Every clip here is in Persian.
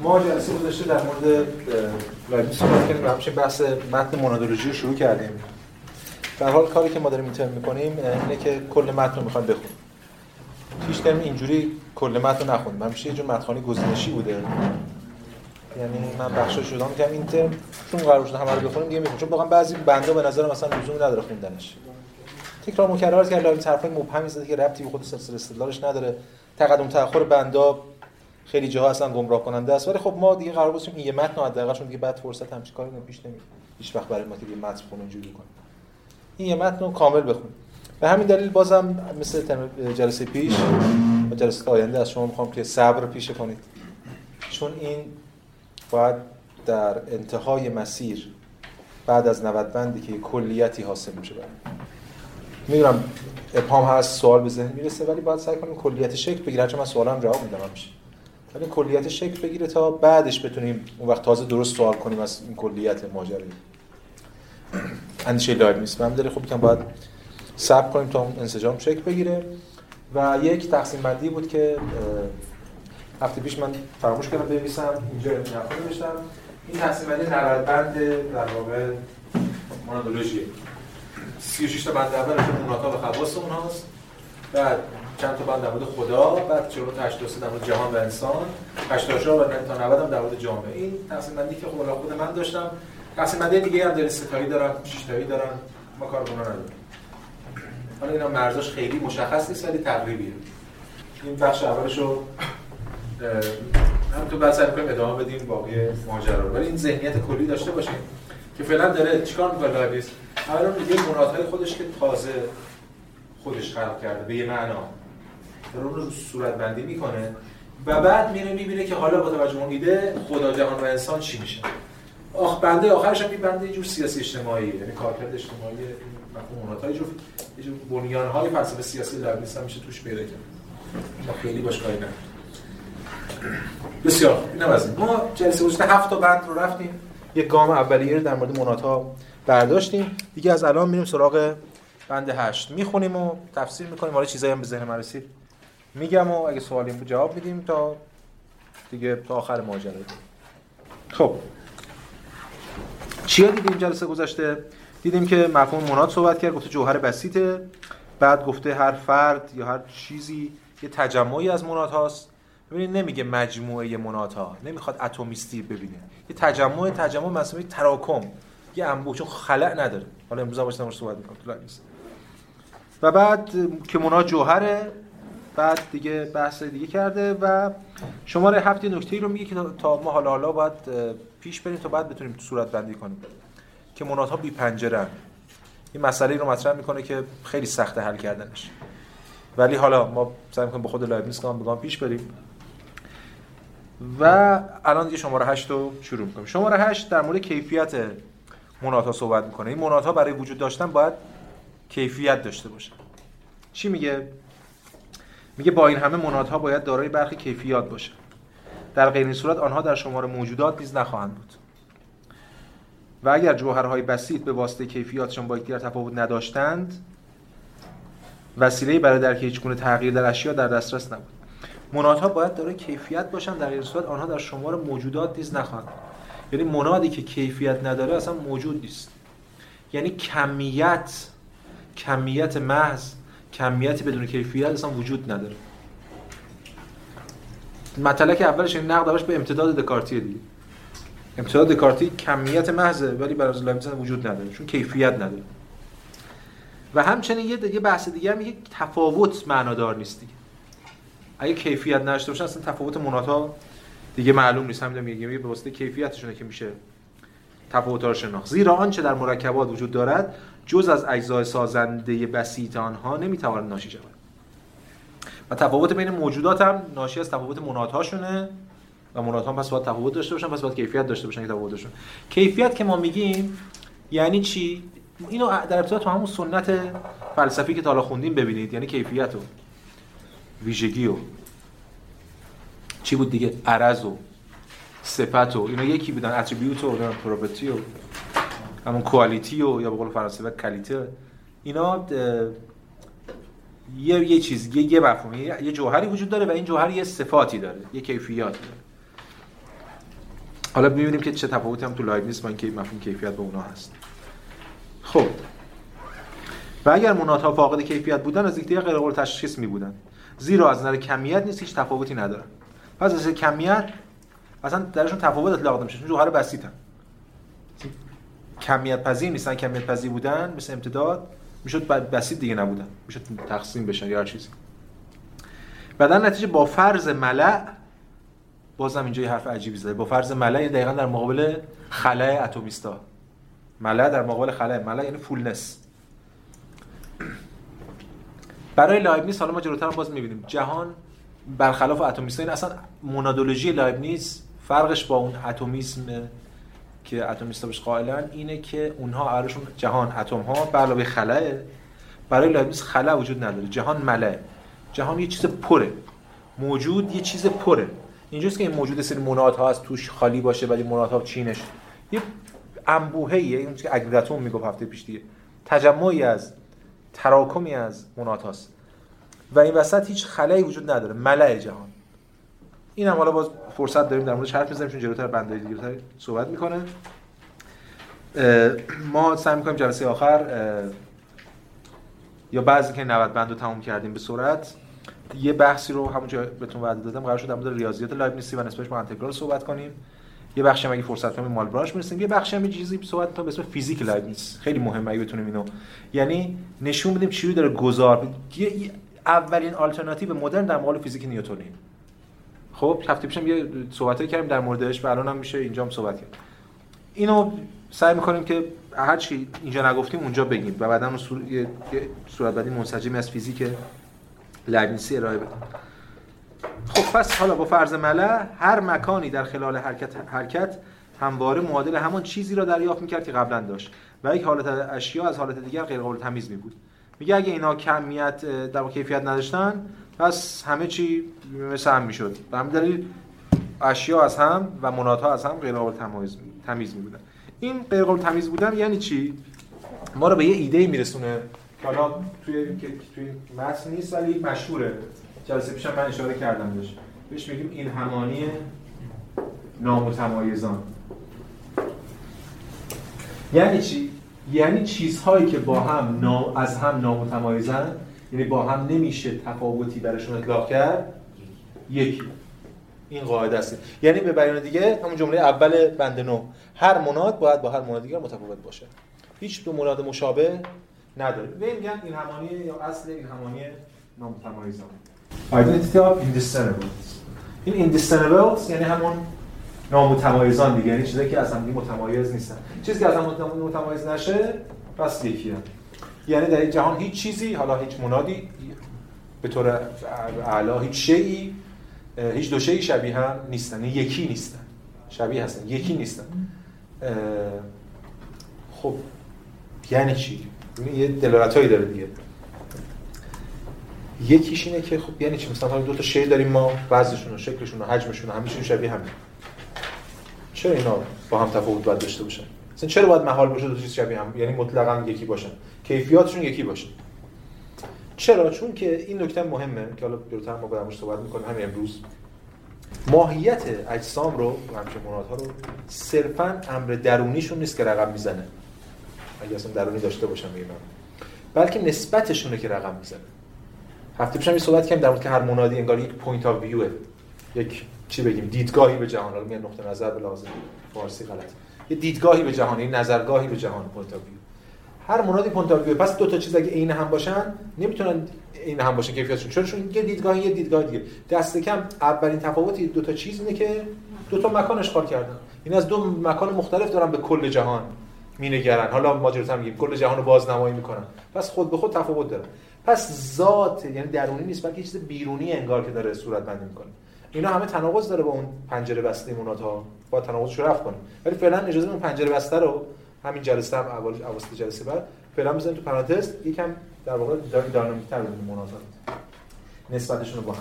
ما جلسه گذاشته در مورد لایبنیز صحبت کردیم و همچنین بحث متن مونادولوژی رو شروع کردیم. در حال کاری که ما داریم این ترم می‌کنیم اینه که کل متن رو می‌خوایم بخونیم. هیچ ترم اینجوری کل متن رو نخوندیم. همیشه یه جور متنخوانی گزینشی بوده. یعنی من بخشاشو میگم این ترم چون قرار شده همه رو بخونیم دیگه می‌خونم چون واقعا بعضی بندها به نظر مثلا لزومی نداره خوندنش. تکرار مکرر کرد لایبنیز حرفای مبهمی زده که ربطی به خود سلسله استدلالش نداره. تقدم تأخر بندا خیلی جاها اصلا گمراه کننده است. ولی خب ما دیگه قرار گذاشتیم این یه متن حداقل دیگه بعد فرصت همچین کاری پیش نمیاد هیچ وقت برای که یه متن خون اینجوری کنیم. این یه متن رو کامل بخونیم. به همین دلیل بازم مثل جلسه پیش و جلسه آینده از شما می‌خوام که صبر پیشه کنید. چون این باید در انتهای مسیر بعد از 90 بندی که کلیتی حاصل میشه برای می‌دونم ابهام هست سوال به ذهن می‌رسه ولی باید سعی کنیم کلیت شکل بگیره چون من سوالم جواب میدم همیشه. ولی کلیت شکل بگیره تا بعدش بتونیم اون وقت تازه درست سوال کنیم از این کلیت ماجرا. اندیشه لایو نیست. من داره خوب باید صبر کنیم تا اون انسجام شکل بگیره. و یک تقسیم بندی بود که هفته پیش من فراموش کردم بنویسم اینجا نوشتم. این تقسیم بندی 90 بند در واقع مونادولوژی 36 تا بند اول که و خواص اونهاست. بعد چند تا بند در مورد خدا بعد 48 تا در مورد جهان و انسان. 84 و تا 90 هم در مورد جامعه. این تقسیم بندی که خب خود من داشتم تقسیم بندی دیگه هم داره ستایی دارن شش تایی دارن. ما کار اونا نداریم. حالا اینا مرزاش خیلی مشخص نیست ولی تقریبیه. این بخش اولشو هم تو بعد سعی کنیم ادامه بدیم باقی ماجرا ولی این ذهنیت کلی داشته باشیم که فعلا داره چیکار می‌کنه لایبنیتس اولا میگه مونادهای خودش که تازه خودش خلق کرده به یه معنا. اون رو صورت بندی می‌کنه و بعد میره می‌بینه که حالا با توجه اون ایده خدا جهان و انسان چی میشه. آخر بندهای آخرش هم بنده یه جور سیاسی اجتماعی یعنی کارکرد اجتماعی مفهوم مونادهای جور یه جور بنیان‌های فلسفه سیاسی لایبنیز هم میشه توش پیدا کرد. ما خیلی باش کاری بسیار اینم از ما جلسه گذشته هفت تا بند رو رفتیم. یک گام اولیه رو در مورد مونات برداشتیم. دیگه از الان میریم سراغ بند هشت. می‌خونیم و تفسیر می‌کنیم. حالا چیزایی هم به ذهن من رسید. میگم و اگه سوالی بود جواب میدیم تا دیگه تا آخر ماجرا. خب. چیا دیدیم جلسه گذشته؟ دیدیم که مفهوم مناد صحبت کرد گفته جوهر بسیطه. بعد گفته هر فرد یا هر چیزی یه تجمعی از مناد هاست. ببینید نمیگه مجموعه مناد ها. نمی‌خواد اتمیستی ببینه. یه تجمع تجمع مسئله تراکم. یه انبوه چون خلع نداره. حالا امروز هم باشه صحبت می‌کنم. و بعد که مناد جوهره بعد دیگه بحث دیگه کرده و شماره هفت نکته ای رو میگه که تا ما حالا حالا باید پیش بریم تا بعد بتونیم صورت بندی کنیم. که منادها بی پنجره این مسئله رو مطرح می‌کنه که خیلی سخته حل کردنش. ولی حالا ما سعی می‌کنیم با خود لایبنیز کام بگم پیش بریم. و الان دیگه شماره 8 رو شروع می‌کنیم. شماره 8 در مورد کیفیت منادها صحبت می‌کنه. این منادها برای وجود داشتن باید کیفیت داشته باشه. چی میگه؟ میگه با این همه منادها باید دارای برخی کیفیات باشه. در غیر این صورت آنها در شمار موجودات نیز نخواهند بود. و اگر جوهرهای بسیط به واسطه کیفیاتشان با یکدیگر تفاوت نداشتند وسیله برای درک هیچ گونه تغییر در اشیا در دسترس نبود. منادها باید دارای کیفیت باشن در غیر صورت آنها در شمار موجودات نیز نخواهند. یعنی منادی که کیفیت نداره اصلا موجود نیست. یعنی کمیت کمیت محض کمیتی بدون کیفیت اصلا وجود نداره. مطلق اولش این نقد به امتداد دکارتی دیگه. امتداد دکارتی کمیت محضه ولی برای لایبنیز وجود نداره چون کیفیت نداره. و همچنین یه یه بحث دیگه هم میگه تفاوت معنادار نیست دیگه. اگه کیفیت نداشته باشه اصلا تفاوت مناتا دیگه معلوم نیست. همین میگه به واسطه کیفیتشونه که میشه تفاوت رو شناخت. زیرا آنچه در مرکبات وجود دارد جز از اجزای سازنده بسیط آنها نمی‌تواند ناشی شود. و تفاوت بین موجودات هم ناشی از تفاوت منادهاشونه و منادها پس باید تفاوت داشته باشن پس باید کیفیت داشته باشن که تفاوتشون کیفیت که ما میگیم یعنی چی؟ اینو در ارتباط تو همون سنت فلسفی که تا حالا خوندیم ببینید یعنی کیفیت و ویژگی و چی بود دیگه؟ عرض و صفت و اینا یکی بودن اتریبیوت و پروپرتی و همون کوالیتی و یا به قول فرانسه و کالیته. اینا یه یه چیز یه یه مفهوم یه جوهری وجود داره و این جوهر یه صفاتی داره یه کیفیاتی داره. حالا ببینیم که چه تفاوتی هم تو لایبنیتس با اینکه مفهوم کیفیت به اونا هست. خب. و اگر منات فاقد کیفیت بودن از یکدیگر غیر قابل تشخیص می بودن زیرا از نظر کمیت نیست هیچ تفاوتی ندارن. پس از کمیت اصلا درشون تفاوت اطلاق نمیشه چون جوهر بسیطن. کمیت پذیر نیستن کمیت پذیر بودن مثل امتداد می‌شد بسیط دیگه نبودن. می‌شد تقسیم بشن یا هر چیزی. در نتیجه با فرض ملأ بازم اینجا یه حرف عجیبی زده. با فرض ملأ یعنی دقیقا در مقابل خلای اتمیستا. ملأ در مقابل خلای ملأ یعنی fullness برای لایبنیز حالا ما جلوتر باز می‌بینیم. جهان برخلاف اتمیستا این اصلا مونادولوژی لایبنیز فرقش با اون اتمیسم که اتمیستا بهش قائلن اینه که اونها قرارشون جهان اتم ها به علاوه برای لایبنیز خلا وجود نداره. جهان ملع جهان یه چیز پره. موجود یه چیز پره. اینجاست که این موجود سری ها از توش خالی باشه ولی ها چینش. یه انبوهه این که اگریگاتوم می‌گفت هفته پیش دیگه. تجمعی از تراکمی از منات هاست. و این وسط هیچ خلایی وجود نداره. ملع جهان. این هم حالا باز فرصت داریم در موردش حرف بزنیم چون جلوتر بنده دیگه صحبت می‌کنه. ما سعی می‌کنیم جلسه آخر یا بعضی که 90 بند رو تموم کردیم به صورت یه بحثی رو همونجا بهتون وعده دادم. قرار شد در مورد ریاضیات لایبنیتسی و نسبتش با انتگرال صحبت کنیم. یه بخشی هم اگه فرصت کنیم مالبراش می‌رسیم. یه بخشی هم یه چیزی صحبت کنیم به اسم فیزیک لایبنیتس خیلی مهمه اگه بتونیم اینو یعنی نشون بدیم چی داره گذار. اولین آلترناتیو مدرن در مقابل فیزیک نیوتنی خب هفته پیشم یه صحبتی کردیم در موردش و الان هم میشه اینجا هم صحبت کرد. اینو سعی می‌کنیم که هر چی اینجا نگفتیم اونجا بگیم و بعدا یه صورت بعدی منسجمی از فیزیک لایبنیسی ارائه بدیم. خب پس حالا با فرض ملع هر مکانی در خلال حرکت حرکت همواره معادل همان چیزی را دریافت می‌کرد که قبلا داشت و یک حالت اشیا از حالت دیگر غیر قابل تمیز می بود میگه اگه اینا کمیت در کیفیت نداشتن پس همه چی مثل هم می‌شد. به همین دلیل اشیا از هم و منات ها از هم غیر قابل تمیز تمیز می بودن این غیر قابل تمیز بودن یعنی چی؟ ما رو به یه ایده میرسونه که حالا توی توی متن نیست ولی مشهوره. جلسه پیشم من اشاره کردم بهش. بهش میگیم این همانی نامتمایزان. یعنی چی؟ یعنی چیزهایی که با هم نا... از هم نامتمایزن یعنی با هم نمیشه تفاوتی برشون اطلاق کرد؟ یکی این قاعده است. یعنی به بیان دیگه همون جمله اول بند نو. هر مناد باید با هر مناد دیگر متفاوت باشه. هیچ دو مناد مشابه نداره. به میگن این همانی یا اصل این همانی نامتمایزان identity of indiscernibles این indiscernibles یعنی همون نامتمایزان دیگه. یعنی چیزایی که از هم متمایز نیستن. چیزی که از هم متمایز نشه پس یکیه. یعنی در این جهان هیچ چیزی حالا هیچ منادی به طور اعلا هیچ شیعی هیچ دو شیعی شبیه هم نیستن. یعنی یکی نیستن. شبیه هستن. یکی نیستن. خب یعنی چی؟ یعنی یه دلالتایی داره دیگه. یکیش اینه که خب یعنی چی؟ مثلا دو تا شی داریم ما وزنشون و شکلشون و حجمشون و همیشون شبیه همه. چرا اینا با هم تفاوت باید داشته باشن؟ مثلا چرا باید محال باشه دو چیز شبیه هم؟ یعنی مطلقا یکی باشن. کیفیاتشون یکی باشه. چرا؟ چون که این نکته مهمه که حالا جلوتر ما بعدش صحبت می‌کنیم. همین امروز ماهیت اجسام رو همچنین موناد ها رو صرفا امر درونیشون نیست که رقم می‌زنه. اگه اصلا درونی داشته باشن میگم بلکه نسبتشونه که رقم می‌زنه. هفته پیشم یه صحبت کردیم در مورد که هر مونادی انگار یک point of view یک چی بگیم؟ دیدگاهی به جهان. رو میگن نقطه نظر به لازم فارسی غلط. یه دیدگاهی به جهان این نظرگاهی به جهان point of view هر of view پس دو تا چیز اگه عین هم باشن نمی‌تونن عین هم باشن کیفیتشون. چون چون یه دیدگاهی یه دیدگاه دیگه. دست کم اولین تفاوتی دو تا چیز اینه که دو تا مکان اشغال کردن. این از دو مکان مختلف دارن به کل جهان مینگرن. حالا ما جلوتر میگیم کل جهان رو بازنمایی می‌کنن. پس خود به خود تفاوت داره. پس ذات یعنی درونی نیست بلکه چیز بیرونی انگار که داره صورت بندی می‌کنه. اینا همه تناقض داره با اون پنجره بسته مونات ها با تناقضش رفع کنیم. ولی فعلا اجازه اون پنجره بسته رو همین جلسه هم اول اواسط جلسه بعد فعلا بزنیم تو پرانتز. یکم در واقع دینامیک تر ببینیم مونات نسبتشون رو با هم.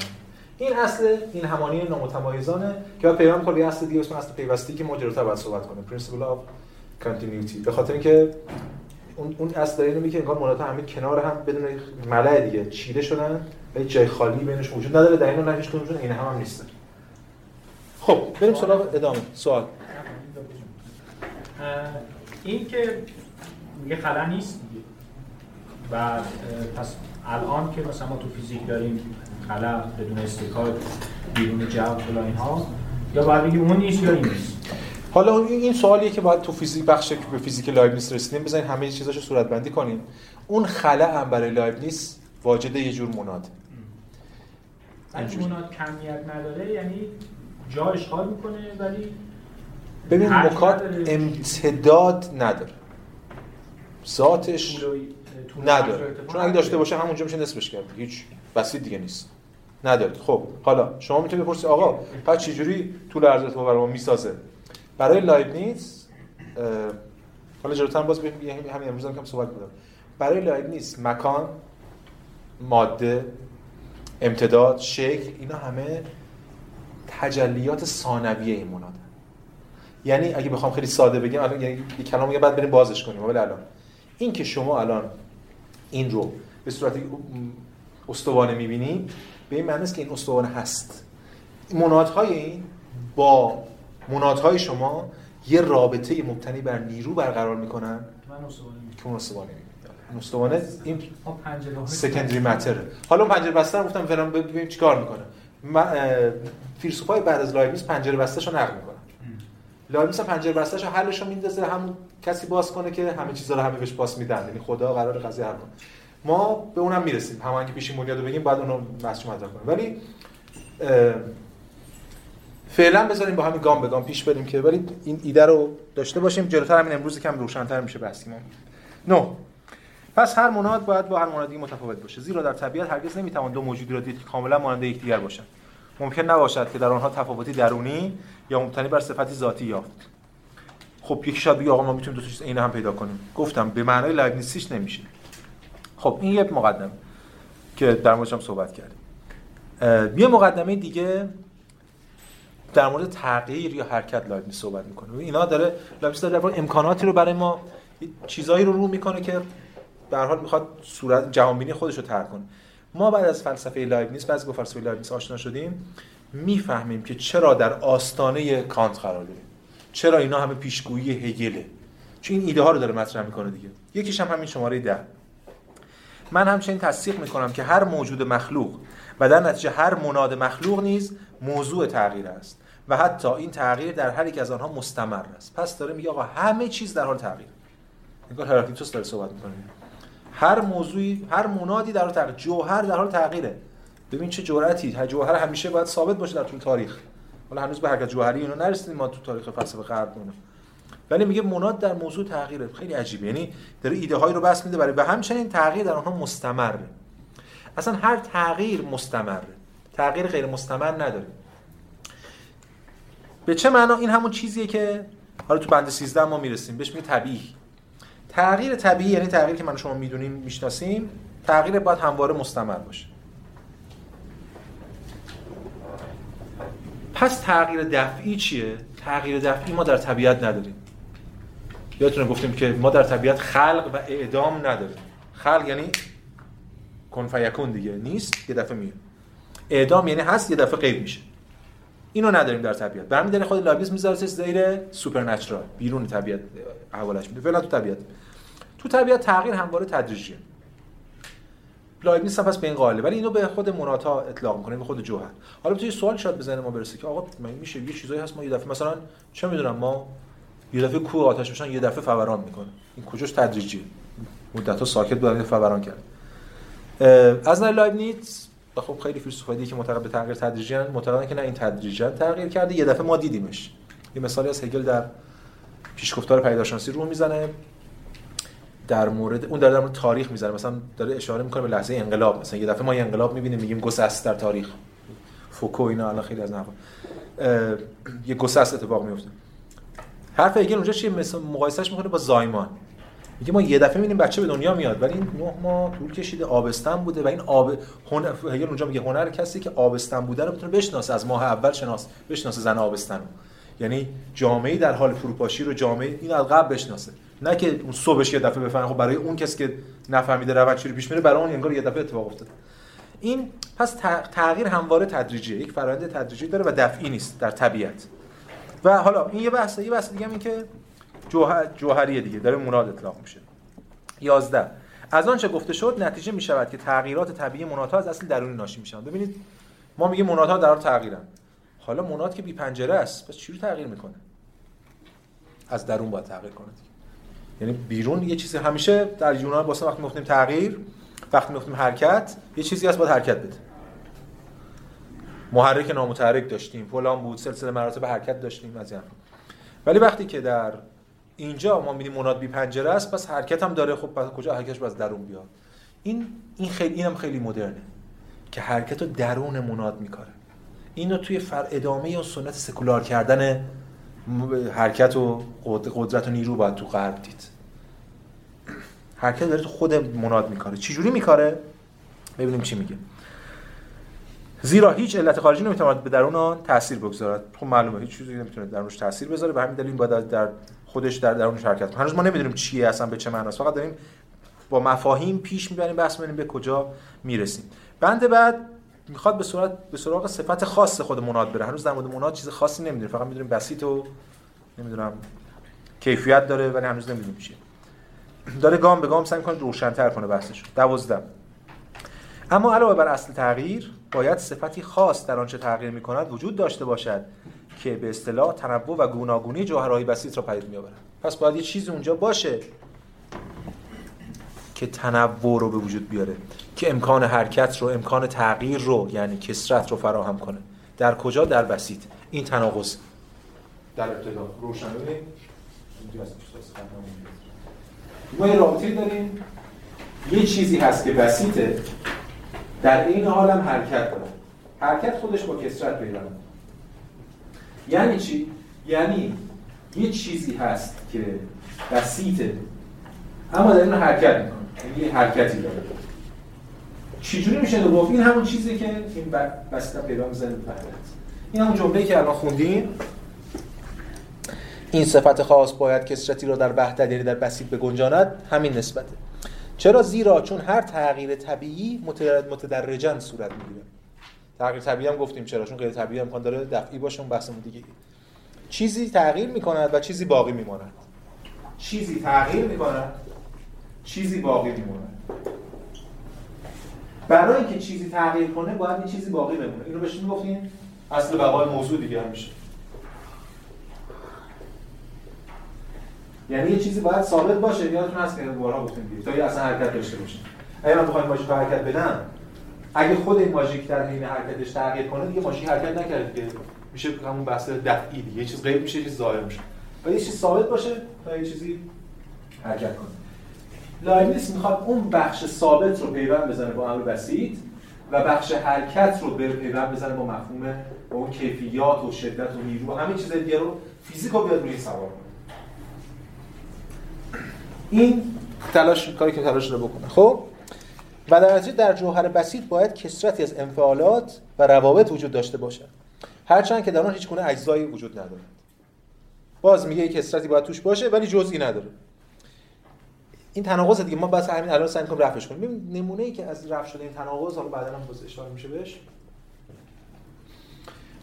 این اصل این همانی نامتمایزانه که بعد پیام کلی اصل دیگه اسم اصل پیوستی که ما جلوتر باید صحبت کنیم. Principle of continuity. به خاطر اینکه اون اون اصل داره اینو میگه انگار مونات همه کنار هم بدون ملأ دیگه چیده شدن و جای خالی بینش وجود نداره. در اینو نه هیچ کدومشون عین هم, هم نیستن. خب بریم سراغ ادامه. سوال. این که میگه خلا نیست دیگه. و پس الان که مثلا ما تو فیزیک داریم خلا بدون اصطکاک بیرون جو و اینها یا باید بگیم اون نیست یا این نیست؟ حالا این سوالیه که باید تو فیزیک بخش که به فیزیک لایبنیتس رسیدیم بزنین همه چیزاشو صورت بندی کنیم. اون خلا هم برای لایبنیس واجد یه جور موناد اگه موناد کمیت نداره یعنی جا اشغال می‌کنه ولی ببین موناد امتداد نداره. ذاتش نداره. چون اگه داشته باشه همونجا میشه نصفش کرد. هیچ بسیط دیگه نیست. نداره. خب حالا شما می‌تونید بپرسید آقا پس چجوری طول عرض تو برای ما می‌سازه؟ برای لایبنیتس حالا جلوتر باز همین امروز هم کم صحبت بودم برای لایبنیتس مکان ماده امتداد شکل اینا همه تجلیات ثانویه این مناده یعنی اگه بخوام خیلی ساده بگم الان یعنی یه کلام میگه بعد بریم بازش کنیم. ولی الان این که شما الان این رو به صورت استوانه می‌بینید به این معنی است که این استوانه هست. منادهای این با منادهای شما یه رابطه مبتنی بر نیرو برقرار می‌کنن. که اون استوانه استوانه این سکندری متر حالا اون پنجره بسته گفتم فعلا ببینیم چیکار می‌کنه. فیلسوفای بعد از لایبنیز پنجره بسته رو نقل لایبنیز پنجره بسته رو حلش رو میندازه همون کسی باز کنه که همه چیزا رو همه بهش باز میدن. یعنی خدا قرار قضیه کنه ما به اونم می‌رسیم. همون که پیشین بنیاد رو بگیم بعد اونو بحث مطرح کنیم. ولی فعلا بذاریم با همین گام به گام پیش بریم که ولی این ایده رو داشته باشیم. جلوتر همین امروز کم روشنتر میشه بحثیم نو پس هر مناد باید با هر منادی متفاوت باشه. زیرا در طبیعت هرگز نمی‌توان دو موجودی را دید که کاملا مانند یکدیگر باشند. ممکن نباشد که در آنها تفاوتی درونی یا مبتنی بر صفتی ذاتی یافت. خب یکی شاید بگه آقا ما می‌تونیم دو تا چیز عین هم پیدا کنیم. گفتم به معنای لایبنیتسیش نمیشه. خب این یه مقدمه که در موردش هم صحبت کردیم. یه مقدمه دیگه در مورد تغییر یا حرکت لایبنیتس صحبت می‌کنه. اینا داره لایبنیتس داره در امکاناتی رو برای ما چیزایی رو رو می‌کنه که به حال می‌خواد صورت جهانبینی خودش رو طرح کنه. ما بعد از فلسفه لایبنیتس بعضی با فلسفه لایبنیتس آشنا شدیم می‌فهمیم که چرا در آستانه کانت قرار داره چرا اینا همه پیشگویی هگله؟ چون این ایده ها رو داره مطرح می‌کنه دیگه. یکیش هم همین شماره ده. من همچنین تصدیق می‌کنم که هر موجود مخلوق و در نتیجه هر مناد مخلوق نیز موضوع تغییر است و حتی این تغییر در هر یک از آنها مستمر است. پس داره میگه آقا همه چیز در حال تغییر. انگار هراکلیتوس داره صحبت می‌کنه. هر موضوعی هر منادی در تغییر جوهر در حال تغییره. ببین چه جرأتی جوهر همیشه باید ثابت باشه در طول تاریخ. حالا هنوز به حرکت جوهری اینو نرسیدیم ما تو تاریخ فلسفه غرب ولی میگه مناد در موضوع تغییره. خیلی عجیبه. یعنی داره ایده هایی رو بس میده برای و همچنین تغییر در آنها مستمره. اصلا هر تغییر مستمره. تغییر غیر مستمر نداره. به چه معنا؟ این همون چیزیه که حالا تو بند 13 ما می‌رسیم. بهش میگه طبیعی. تغییر طبیعی یعنی تغییری که من شما می‌دونیم می‌شناسیم تغییر باید همواره مستمر باشه. پس تغییر دفعی چیه؟ تغییر دفعی ما در طبیعت نداریم. یادتونه گفتیم که ما در طبیعت خلق و اعدام نداریم. خلق یعنی کن فیکون دیگه نیست یه دفعه میاد. اعدام یعنی هست یه دفعه غیب میشه. اینو نداریم در طبیعت. برمی خود لایبنیتس می‌ذاره زیر supernatural بیرون طبیعت حوالش میده. فعلا تو طبیعت. تو طبیعت تغییر همواره تدریجیه. لایبنیتس پس به این قائله. ولی اینو به خود منادا اطلاق می‌کنه به خود جوهر. حالا تو سوال شاید بزنه ما برسه که آقا میشه یه چیزایی هست ما یه دفعه مثلا چه می‌دونم ما یه دفعه کوه آتش بشن یه دفعه فوران می‌کنه. این کجاش تدریجی مدت ها ساکت بودن فوران کرد از نظر لایبنیتس خب خیلی فیلسوفایی که معتقد به تغییر تدریجی معتقدن که نه این تدریجا تغییر کرده. یه دفعه ما دیدیمش. یه مثالی از هگل در پیشگفتار پیداشناسی رو می‌زنه. در مورد اون در, در مورد تاریخ می‌زنه. مثلا داره اشاره می‌کنه به لحظه انقلاب. مثلا یه دفعه ما یه انقلاب می‌بینیم میگیم گسست در تاریخ. فوکو اینا الان خیلی از نحو یه گسست اتفاق میفته حرف هگل اونجا چیه؟ مثلا مقایسهش می‌کنه با زایمان. میگه ما یه دفعه می‌بینیم بچه به دنیا میاد ولی این نه ماه طول کشیده آبستن بوده و این آب هنر اونجا میگه هنر کسی که آبستن بوده رو بتونه بشناسه از ماه اول شناس بشناسه زن آبستن رو. یعنی جامعه در حال فروپاشی رو جامعه این از قبل بشناسه. نه که اون صبحش یه دفعه بفهمه خب برای اون کسی که نفهمیده روند چوری پیش میره برای اون انگار یه دفعه اتفاق افتاده. این پس تغییر همواره تدریجیه یک فرآیند تدریجی داره و دفعی نیست در طبیعت. و حالا این یه بحثه یه بحث دیگه این که جوهر جوهری دیگه داره مناد اطلاق میشه. 11 از آنچه گفته شد نتیجه می شود که تغییرات طبیعی منادها از اصل درونی ناشی میشن ببینید ما میگیم منادها در حال تغییرن. حالا مناد که بی پنجره است پس چی تغییر می‌کنه؟ از درون باید تغییر کنه یعنی بیرون یه چیزی همیشه در یونان واسه وقتی می‌گفتیم تغییر وقتی می‌گفتیم حرکت یه چیزی هست باید حرکت بده. محرک نامتحرک داشتیم فلان بود سلسله مراتب حرکت داشتیم از این ولی وقتی که در اینجا ما میدیم مناد بی پنجره است پس حرکت هم داره خب پس کجا حرکتش باز درون بیاد؟ این این خیلی اینم خیلی مدرنه که حرکت رو درون مناد میکاره. اینو توی فر ادامه اون سنت سکولار کردن حرکت و قدرت و نیرو باید تو غرب دید. حرکت داره تو خود مناد میکاره. چجوری میکاره؟ ببینیم چی میگه. زیرا هیچ علت خارجی نمی‌تواند به درون آن تاثیر بگذارد. خب معلومه هیچ چیزی نمی‌تونه درونش تاثیر بذاره. به همین دلیل باید در خودش در درونش حرکت کنه. هنوز ما نمی‌دونیم چیه اصلا به چه معناست. فقط داریم با مفاهیم پیش می‌بریم بحث می‌بریم به کجا می‌رسیم. بند بعد می‌خواد به صورت به سراغ صفت خاص خود مناد بره. هنوز در مورد مناد چیز خاصی نمی‌دونیم. فقط می‌دونیم بسیط و نمی‌دونم کیفیت داره ولی هنوز نمی‌دونیم چیه. داره گام به گام سعی می‌کنه روشن‌تر کنه بحثش. 12 اما علاوه بر اصل تغییر باید صفتی خاص در آنچه تغییر می‌کند وجود داشته باشد که به اصطلاح تنوع و گوناگونی جوهرهای بسیط را پدید میآورد. پس باید یه چیزی اونجا باشه که تنوع رو به وجود بیاره که امکان حرکت رو امکان تغییر رو یعنی کسرت رو فراهم کنه. در کجا؟ در بسیط این تناقض. در ابتدا. روشن ما یه رابطه داریم. یه چیزی هست که بسیطه در این حال هم حرکت داره. حرکت خودش با کسرت پیوند یعنی چی؟ یعنی یه چیزی هست که بسیطه اما در این حرکت می‌کنه یعنی یه حرکتی داره. چجوری میشه گفت؟ این همون چیزی که این بسیطه پیدا می‌زنه این همون جمله‌ای که الان خوندیم. این صفت خاص باید کسرتی را در وحدت یعنی در بسیط بگنجاند. همین نسبته. چرا؟ زیرا چون هر تغییر طبیعی متدرجا صورت می‌گیره. تغییر طبیعی هم گفتیم چرا؟ چون غیر طبیعی امکان داره دفعی باشه اون بحثمون دیگه چیزی تغییر می‌کند و چیزی باقی میماند. چیزی تغییر می‌کند؟ چیزی باقی میماند برای اینکه چیزی تغییر کنه باید این چیزی باقی بمونه. اینو بهش می‌گفتیم. اصل بقای موضوع دیگه هم میشه. یعنی یه چیزی باید ثابت باشه. یادتون هست که بارها گفتیم دیگه. تا یه اصلا حرکت داشته باشه اگه من بخوایم ماژیک حرکت بدم اگه خود این ماژیک در حین حرکتش تغییر کنه دیگه ماژیک حرکت نکرد که میشه همون بحث دفعی دیگه. یه چیز غیب میشه یه چیز ظاهر میشه. و یه چیز ثابت باشه تا یه چیزی حرکت کنه. لایبنیتس می‌خواد اون بخش ثابت رو پیوند بزنه با امر بسیط و بخش حرکت رو بر پیوند بزنه با مفهوم با اون کیفیات و شدت و نیرو و همه چیز دیگه رو فیزیک بیاد روی سوار این تلاش کاری که تلاش رو بکنه. خب؟ و در نتیجه در جوهر بسیط باید کسرتی از انفعالات و روابط وجود داشته باشد. هرچند که در آن هیچ گونه اجزایی وجود ندارد. باز میگه کسرتی باید توش باشه ولی جزئی نداره. این تناقض دیگه ما بس همین الان سعی کنیم رفعش کنیم. ببین نمونه ای که از رفع شده این تناقض حالا بعدا هم باز اشاره میشه بهش.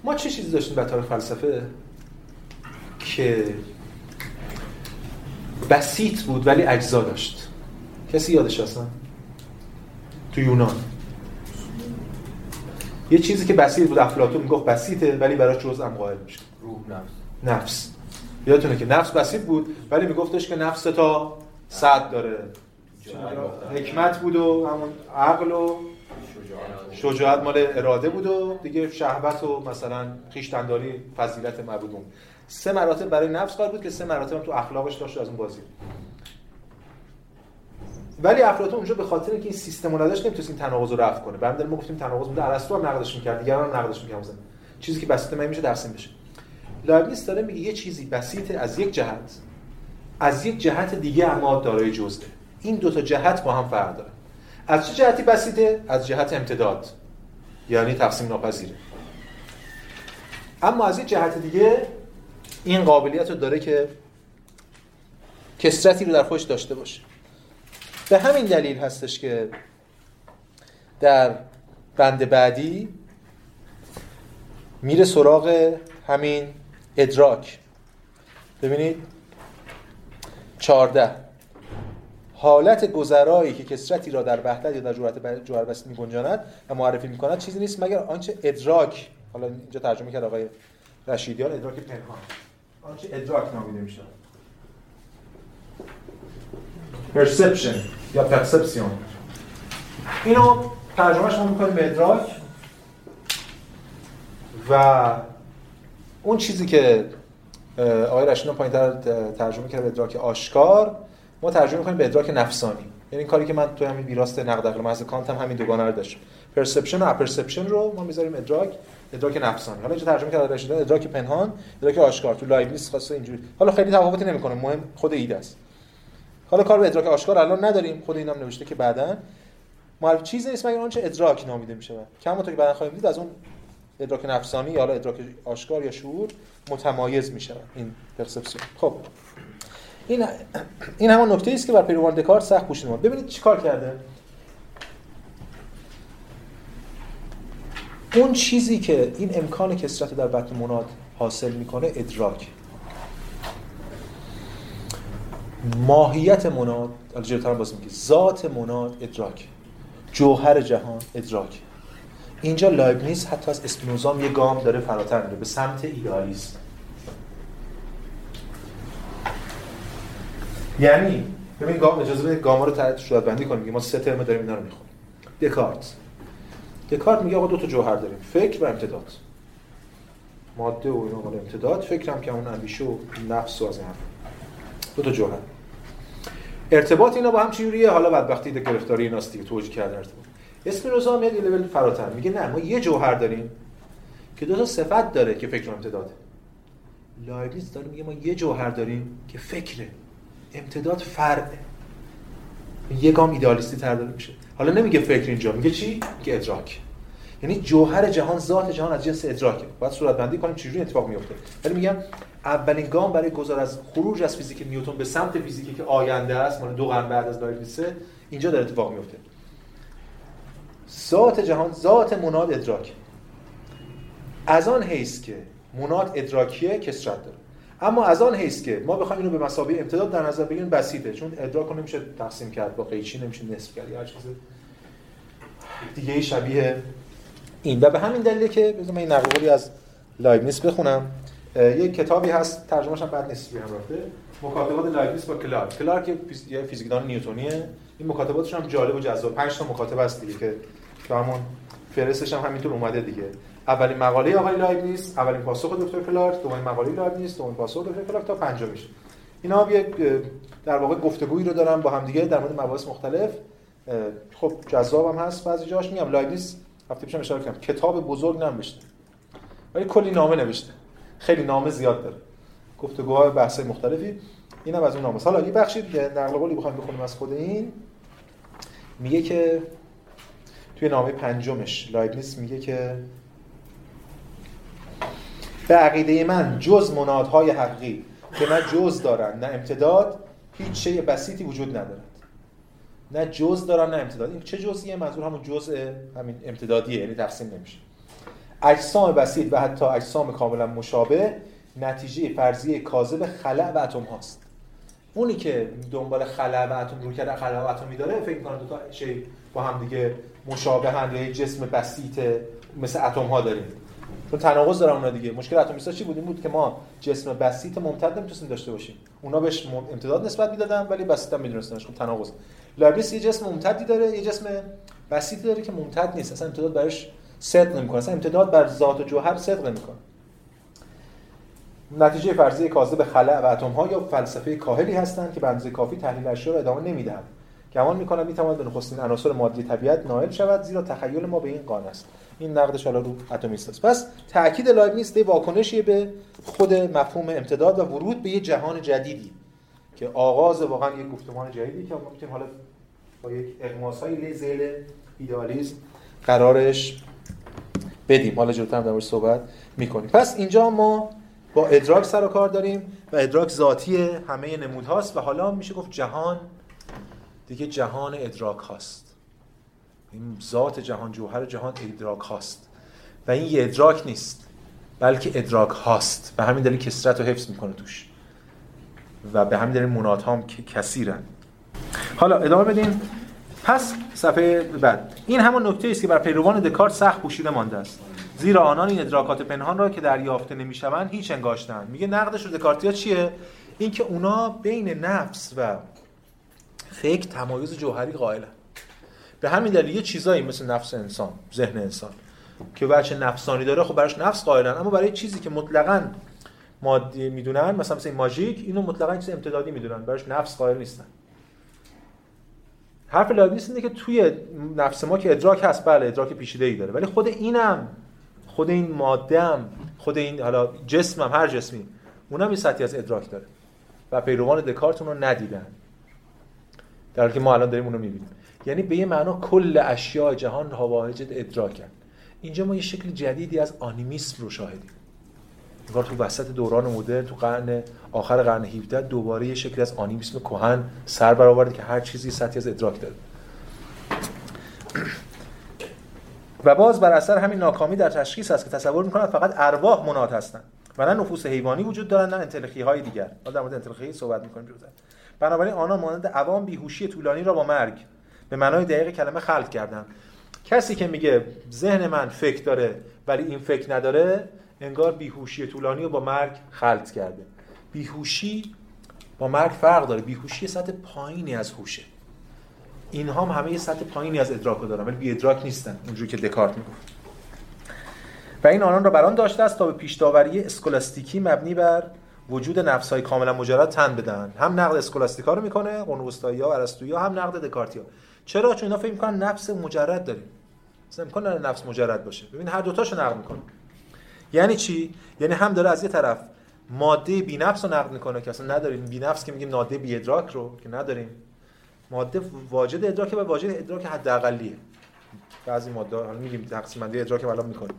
ما چه چیزی داشتیم در تاریخ فلسفه که بسیط بود ولی اجزا داشت؟ کسی یادش هستن تو یونان. یه چیزی که بسیط بود افلاطون می‌گفت بسیطه ولی براش جزء هم قائل میشه. روح نفس. نفس. یادتونه که نفس بسیط بود ولی میگفتش که نفس تا صد داره. حکمت بود و همون عقل و شجاعت مال اراده بود و دیگه شهوت و مثلا خیشتنداری فضیلت معبودون. سه مراتب برای نفس قائل بود که سه مراتب هم تو اخلاقش داشت از اون بازی. ولی افلاطون اونجا به خاطر اینکه این سیستم رو نداشت نمی‌تونست این تناقض رو رفع کنه. بعد ما گفتیم تناقض بوده ارسطو هم نقدش می‌کرد. دیگران هم نقدش می‌کردن. چیزی که بسیط من میشه درسیم بشه. لایبنیتس داره میگه یه چیزی بسیط از یک جهت. از یک جهت دیگه اما دارای جزئه. این دو تا جهت با هم فرق داره. از چه جهتی بسیطه از جهت امتداد. یعنی تقسیم ناپذیره. اما از یک جهت دیگه این قابلیت رو داره که کسرتی رو در خودش داشته باشه. به همین دلیل هستش که در بند بعدی میره سراغ همین ادراک. ببینید 14 حالت گذرایی که کسرتی را در وحدت یا در جوهرت جوهر بسیط میگنجاند و معرفی می‌کند چیزی نیست مگر آنچه ادراک حالا اینجا ترجمه کرد آقای رشیدیان ادراک پنهان. آنچه ادراک نامیده میشه perception یا perception. اینو ترجمهش ما می‌کنیم به ادراک و اون چیزی که آقای رشیدیان پایین ترجمه کرد به ادراک آشکار. ما ترجمه می‌کنیم به ادراک نفسانی. یعنی کاری که من توی همین ویراست نقد عقل محض کانت هم همین دوگانه رو داشتم. perception و apperception رو ما می‌ذاریم ادراک ادراک نفسانی. حالا اینجا ترجمه کرده رشید ادراک پنهان ادراک آشکار. تو لایبنیتس خاصه اینجوری. حالا خیلی تفاوتی نمی‌کنه مهم خود ایده است. حالا کار به ادراک آشکار الان نداریم خود اینم نوشته که بعدا. معرف چیزی نیست مگر آنچه ادراک نامیده میشه؟ کما تو که بعدا خواهیم دید از اون ادراک نفسانی یا ادراک آشکار یا شعور متمایز میشه این perception خب. این این همون نکته است که بر پیروان دکارت سخت پوشیده ببینید چیکار کرده. اون چیزی که این امکان کسرت در بطن مناد حاصل می‌کنه ادراک. ماهیت مناد جلوتر باز میگه ذات مناد ادراک. جوهر جهان ادراک. اینجا لایبنیز حتی از اسپینوزا یه گام داره فراتر میره به سمت ایدالیسم یعنی ببین گام اجازه بده گاما رو تعریف بندی کنیم ما سه ترم داریم اینا رو می‌خونیم دکارت. دکارت میگه آقا دو تا جوهر داریم فکر و امتداد. ماده و اینا مال امتداد فکر هم که اون اندیشه و نفس و از این دو تا جوهر. ارتباط اینا با هم چجوریه؟ حالا بدبختی گرفتاری ایناست دیگه توجیه کردن ارتباط. اسپینوزا میاد یه لول فراتر. میگه نه ما یه جوهر داریم که دو تا صفت داره که فکر و امتداد. لایبنیتس داره میگه ما یه جوهر داریم که فکره امتداد فرده یه گام ایدالیستی تر داره میشه. حالا نمیگه فکر اینجا میگه چی؟ که ادراک. یعنی جوهر جهان ذات جهان از جنس ادراکه باید صورت بندی کنیم چجوری اتفاق میفته. ولی میگم اولین گام برای گذار از خروج از فیزیک نیوتن به سمت فیزیکی که آینده است مال دو قرن بعد از دایویسه اینجا داره اتفاق میفته. ذات جهان ذات مناد ادراک. از آن حیث که مناد ادراکیه کثرت داره. اما از آن حیث که ما بخوایم اینو به مثابه امتداد در نظر بگیریم بسیطه. چون ادراک رو نمیشه تقسیم کرد با قیچی نمیشه نصف کرد. هر چیز دیگه شبیه این. و به همین دلیله که بذار من این نقل از لایبنیتس بخونم. یک کتابی هست ترجمه‌ش هم بد نیست بیام رفته. مکاتبات لایبنیتس با کلارک. کلارک یه فیزیکدان نیوتونیه. این مکاتباتش هم جالب و جذاب. 5 تا مکاتبه است دیگه که تو همون فهرستش هم همینطور اومده دیگه. اولین مقاله آقای لایبنیتس اولین پاسخ دکتر کلارک دومین مقاله لایبنیتس دومین پاسخ دکتر کلارک تا پنجمیش اینا یک در واقع گفتگویی رو دارن با هم دیگه در مورد مباحث مختلف. خب جذاب هم هست بعضی جاش. میگم لایبنیتس هفته پیشم اشاره کردم. کتاب بزرگ ننوشته ولی کلی نامه نوشته. خیلی نامه زیاد داره. گفتگوهای بحث مختلفی. اینم از اون نامه. حالا یه بخشی نقل قولی بخوایم بخونیم از خود این. میگه که توی نامه پنجمش. لایبنیز میگه که به عقیده من جز منادهای حقیقی که نه جز دارن نه امتداد هیچ شی بسیطی وجود ندارد. نه جز دارن نه امتداد. این چه جزئیه؟ منظور همون جزء همین امتدادیه یعنی تقسیم نمیشه. اجسام بسیط و حتی اجسام کاملا مشابه نتیجه فرضیه کاذب خلع و اتم هاست. اونی که دنبال خلع و اتم رو کرده خلع و اتمی داره فکر می‌کنه دو تا شی با هم دیگه مشابه هن یا جسم بسیط مثل اتم ها داریم. چون تناقض دارن اونا دیگه. مشکل اتمیستا چی بود؟ این بود که ما جسم بسیط ممتد نمی‌تونستیم داشته باشیم. اونا بهش امتداد نسبت می‌دادن ولی بسیط هم میدونستنش. خب تناقض. لایبنیتس یه جسم ممتدی داره یه جسم بسیطی داره که ممتد نیست. اصلا امتداد برش صدق نمی‌کنه. اصلا امتداد بر ذات و جوهر صدق نمی‌کنه. نتیجه فرضی کاذب خلع و اتم ها یا فلسفه کاهلی هستند که به اندازه کافی تحلیل اشیا را ادامه نمی‌دهند. گمان می‌کنم می‌تواند به نخستین عناصر مادی طبیعت نائل شود زیرا تخیل ما به این قانع است. این نقدش حالا رو اتمیست است. پس تاکید لایبنیتس یه واکنشی به خود مفهوم امتداد و ورود به یه جهان جدیدی که آغاز واقعا یک گفتمان جدیدی که ما می‌تونیم حالا با یک اقماسای زیل ایدئالیسم قرارش بدیم. حالا جلوتر در مورد صحبت می‌کنیم. پس اینجا ما با ادراک سر و کار داریم و ادراک ذاتی همه نمودهاست و حالا میشه گفت جهان دیگه جهان ادراک هاست. این ذات جهان جوهر جهان ادراک هاست. و این یه ادراک نیست بلکه ادراک هاست. و همین دلیل کسرت رو حفظ می‌کنه توش. و به همین دلیل منات هم کثیرن. حالا ادامه بدیم پس صفحه بعد. این همون نکته است که بر پیروان دکارت سخت پوشیده مانده است. زیرا آنان این ادراکات پنهان را که دریافته نمی‌شوند هیچ انگاشتن میگه نقدش رو دکارتیا چیه؟ اینکه اونا بین نفس و فکر تمایز جوهری قائلن به همین دلیل یه چیزایی مثل نفس انسان ذهن انسان که بچه نفسانی داره خب براش نفس قائلن. اما برای چیزی که مطلقاً مادی می‌دونن مثلا مثل ماژیک اینو مطلقاً چیز امتدادی می‌دونن. براش نفس قائل نیستن. حرف لایبنیتس اینه که توی نفس ما که ادراک هست بله ادراک پیچیده ای داره. ولی خود اینم خود این ماده هم خود این حالا جسمم هر جسمی اونم یه سطحی از ادراک داره. و پیروان دکارت رو ندیدن. در حالی که ما الان داریم اون رو می‌بینیم. یعنی به یه معنا کل اشیاء جهان هواهج ادراکن اینجا ما یه شکل جدیدی از آنیمیسم رو شاهدیم. انگار تو وسط دوران مدرن تو قرن آخر قرن 17 دوباره یه شکل از آنیمیسم کهن سر برآورده که هر چیزی سطحی از ادراک داره. و باز بر اثر همین ناکامی در تشخیص است که تصور می‌کنند فقط ارواح منات هستند. و نه نفوس حیوانی وجود دارند نه انتلخی های دیگر. ما در مورد انتلخی صحبت می‌کنیم جدا بنابراین آنها مانند عوام بیهوشی طولانی را با مرگ به معنای دقیق کلمه خلق کردند. کسی که میگه ذهن من فکر داره ولی این فکر نداره انگار بیهوشی طولانی رو با مرگ خلط کرده. بیهوشی با مرگ فرق داره. بیهوشی سطح پایینی از هوشه. اینها هم همه یه سطح پایینی از ادراک رو دارن ولی بی ادراک نیستن. اونجوری که دکارت می‌گفت. و این آنان را بران داشته است تا به پیش داوری اسکولاستیکی مبنی بر وجود نفس‌های کاملا مجرد تن بدن هم نقد اسکولاستیکا رو می‌کنه قرون وسطایی‌ها و ارسطویی هم نقد دکارتیا چرا؟ چون اینا فکر می‌کنن نفس مجرد داریم. مثلا امکان نفس مجرد باشه. ببین هر دو تاشو نقد می‌کنه یعنی چی؟ یعنی هم داره از یه طرف ماده بی نفس رو نقد می‌کنه که اصلا نداریم. بی نفس که میگیم ماده بی ادراک رو که نداریم. ماده واجد ادراک و واجد ادراک حداقلیه. بعضی ماده میگیم تقسیم بندی ادراک الان می‌کنیم.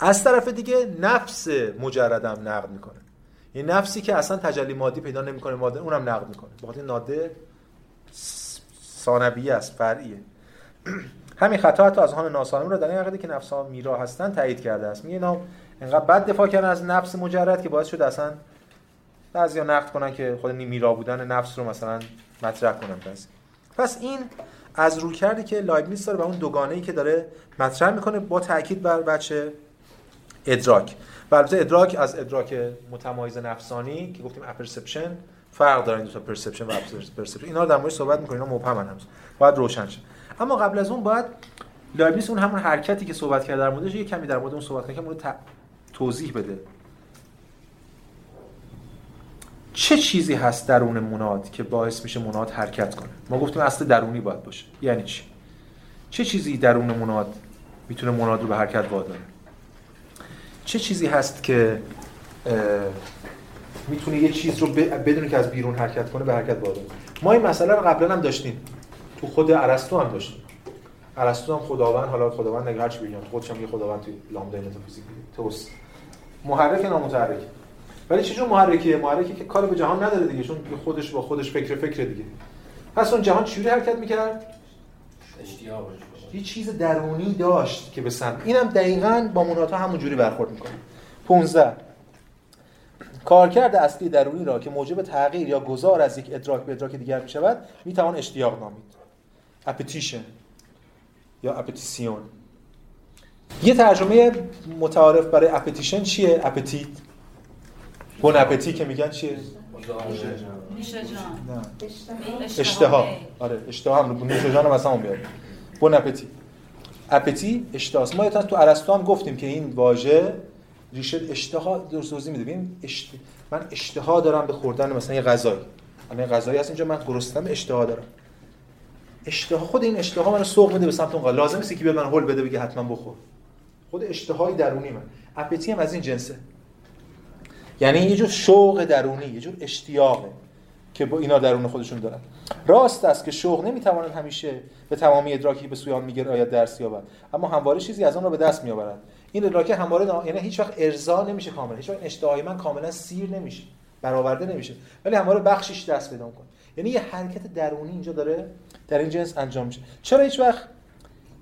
از طرف دیگه نفس مجردم نقد می‌کنه. این نفسی که اصلا تجلی مادی پیدا نمی‌کنه ماده اونم نقد می‌کنه. بخاطر ناده ثانویه است فرعیه. همین خطا حتی اذهان ناسالم رو در این عقیده که نفس ها میرا هستن تایید کرده است. میگه اینا انقدر بد دفاع کردن از نفس مجرد که باعث شد اصلا بعضیا نقد کنن که خود میرا بودن نفس رو مثلا مطرح کنن. پس پس این از روی که لایبنیتس داره و اون دوگانه ای که داره مطرح می‌کنه با تاکید بر وجه ادراک. و البته ادراک از ادراک متمایز نفسانی که گفتیم apperception فرق داره این دو تا perception و apperception اینا رو در مورد صحبت می‌کنیم اینا مبهم هنوز. باید روشن شه. اما قبل از اون باید لایبنیتس اون همون حرکتی که صحبت کرد در موردش یه کمی در مورد اون صحبت کنه که مورد توضیح بده. چه چیزی هست درون مناد که باعث میشه مناد حرکت کنه؟ ما گفتیم اصل درونی باید باشه. یعنی چی؟ چه چیزی درون مناد می‌تونه مناد رو به حرکت واداره؟ چه چیزی هست که می‌تونه یه چیز رو بدون که از بیرون حرکت کنه به حرکت واداره؟ ما این مسئله رو قبلا هم داشتیم. تو خود ارسطو هم داشتیم. ارسطو هم خداوند حالا خداوند اگه هرچی بگم خودش هم یه خداوند توی لامدای متافیزیک توس محرک نامتحرک. ولی چجور محرکیه؟ محرکی که کار به جهان نداره دیگه چون خودش با خودش فکر فکر دیگه. پس اون جهان چجوری حرکت می‌کرد؟ اشتیاق یه چیز درونی داشت که به سمت. اینم دقیقاً با منادا همون جوری برخورد می‌کنه. 15 کارکرد اصلی درونی را که موجب تغییر یا گذار از یک ادراک به ادراک دیگر می شود می توان اشتیاق نامید. appetition یا appétition. یه ترجمه متعارف برای appetition چیه؟ appetite. bon appétit که میگن چیه اشتها آره اشتها هم نیشه جان هم اصلا اون بیاد بون اپتی اپتی اشتهاست ما تو ارسطو هم گفتیم که این واژه ریشه اشتها درست توضیح میده ببین اشت... من اشتها دارم به خوردن مثلا یه غذایی. یه غذایی هست اینجا من گرسنم اشتها دارم. اشتها خود این اشتها منو سوق میده به سمت اون لازم نیست که بیاد من هول بده بگه حتما بخور. خود اشتهای درونی من. اپتی هم از این جنسه. یعنی یه جور شوق درونی یه جور اشتیاقه که با اینا درون خودشون دارن. راست است که شوق نمی‌تواند همیشه به تمامی ادراکی به سوی آن میگراید درس یابد اما همواره چیزی از آن را به دست میآورد این ادراک همواره نا... یعنی هیچ وقت ارضا نمیشه کاملا. هیچ وقت اشتهای من کاملا سیر نمیشه. برآورده نمیشه. ولی همواره بخشش دست پیدا کنه یعنی یه حرکت درونی اینجا داره در این جنس انجام میشه. چرا هیچ وقت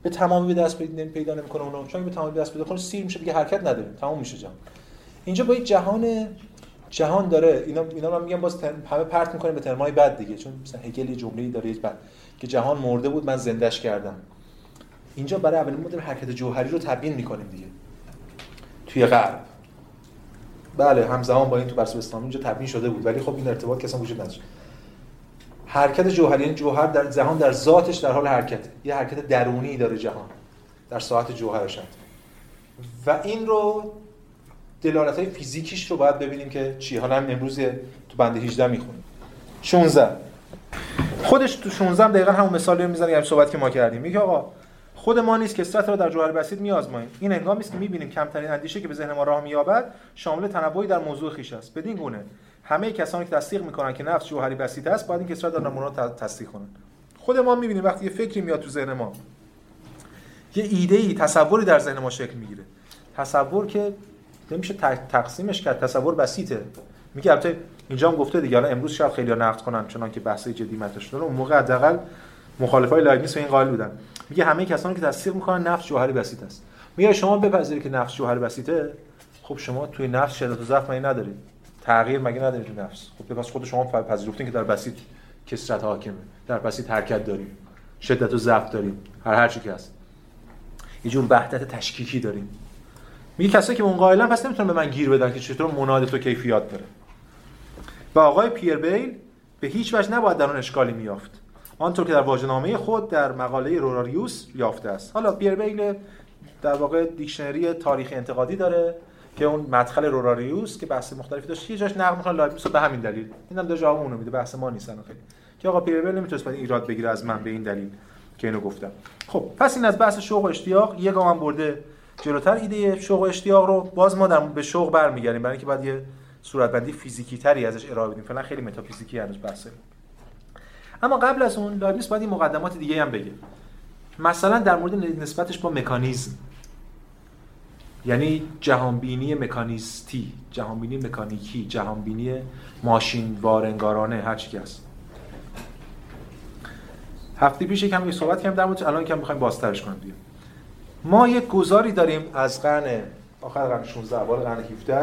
به تمامی به دست پیدا نمی‌کنه اونو؟ چون به تمامی به دست پیدا کنه سیر میشه. دیگه حرکت نداره. تمام میشه جهان اینجا با یک جهان جهان داره. اینا اینا من میگم باز همه پرت می‌کنه به ترمای بد دیگه. چون مثلا هگل یه جمله‌ای داره یه بعد که جهان مرده بود من زندش کردم. اینجا برای اولین مدل حرکت جوهری رو تبیین می‌کنیم دیگه. توی غرب. بله همزمان با این تو برسو اسلامی اینجا تبیین شده بود. ولی خب این ارتباط کسان وجود نداشت. حرکت جوهری یعنی جوهر در جهان در ذاتش در حال حرکت یه حرکت درونی داره جهان. در ساعت جوهرش و این رو دلالت های فیزیکیش رو باید ببینیم که چی حالا هم امروز تو بند 18 می‌خونیم. 16 خودش تو 16 دقیقا همون مثالی رو می‌زنه که صحبت که ما کردیم. میگه آقا خود ما نیست که را در جوهر بسیط میآزماییم. این هنگامی است که می‌بینیم کمترین اندیشه که به ذهن ما راه مییابد شامل تنوعی در موضوع خیش است. بدین گونه همه کسانی که تصدیق می‌کنن که نفس جوهری بسیط است باید این کسرت در نمونه تصدیق کنن. خود ما می‌بینیم وقتی یه فکری میاد تو ذهن ما یه ایده ای تصوری در ذهن ما شکل می‌گیره. تصور که نمیشه تقسیمش کرد. تصور بسیطه. میگه البته اینجا هم گفته دیگه الان امروز شاید خیلی نقد کنن چون که بحث جدی مطرح شده اون موقع حداقل مخالفای لایبنیس این قائل بودن. میگه همه کسانی که تصدیق می‌کنن نفس جوهری بسیط است. میگه شما بپذیرید که نفس جوهری بسیطه خب شما توی نفس شدت و ضعف مگه ندارید؟ تغییر مگه ندارید توی نفس خب پس خود شما پذیرفتین که در بسیط کسرت حاکمه. در بسیط حرکت داریم. شدت و ضعف داریم. هر هر چی که هست. یه جور وحدت تشکیکی داریم. میگه کسایی که قائلن پس نمی‌تونن به من گیر بدن که چطور مناد تو کیفیات داره. و آقای پیر بیل به هیچ وجه نباید در اون اشکالی میافت. آنطور که در واژه‌نامه خود در مقاله روراریوس یافته است. حالا پیر بیل در واقع دیکشنری تاریخ انتقادی داره که اون مدخل روراریوس که بحث مختلفی داشت یه جاش نقد می‌کنه لایبنیتس به همین دلیل. اینم دو جواب اونو میده. بحث ما نیستن خیلی. که آقا پیر بیل نمی‌تونست ایراد بگیره از من به این دلیل که اینو گفتم. خب پس این از بحث شوق و اشتیاق. یه گام برده جلوتر ایده شوق و اشتیاق رو باز ما در به شوق برمیگردیم. برای اینکه بعد یه صورتبندی فیزیکی تری ازش ارائه بدیم. فعلا خیلی متافیزیکی هنوز بحثه. اما قبل از اون لایبنیتس باید مقدمات دیگه هم بگه مثلا در مورد نسبتش با مکانیزم. یعنی جهانبینی مکانیستی جهانبینی مکانیکی جهانبینی ماشین وارنگارانه هر چی هست. هفته پیش یکم یه صحبت کردم در مورد الان یکم می‌خوایم بازترش کنیم ما یک گذاری داریم از قرن آخر قرن 16 اول قرن 17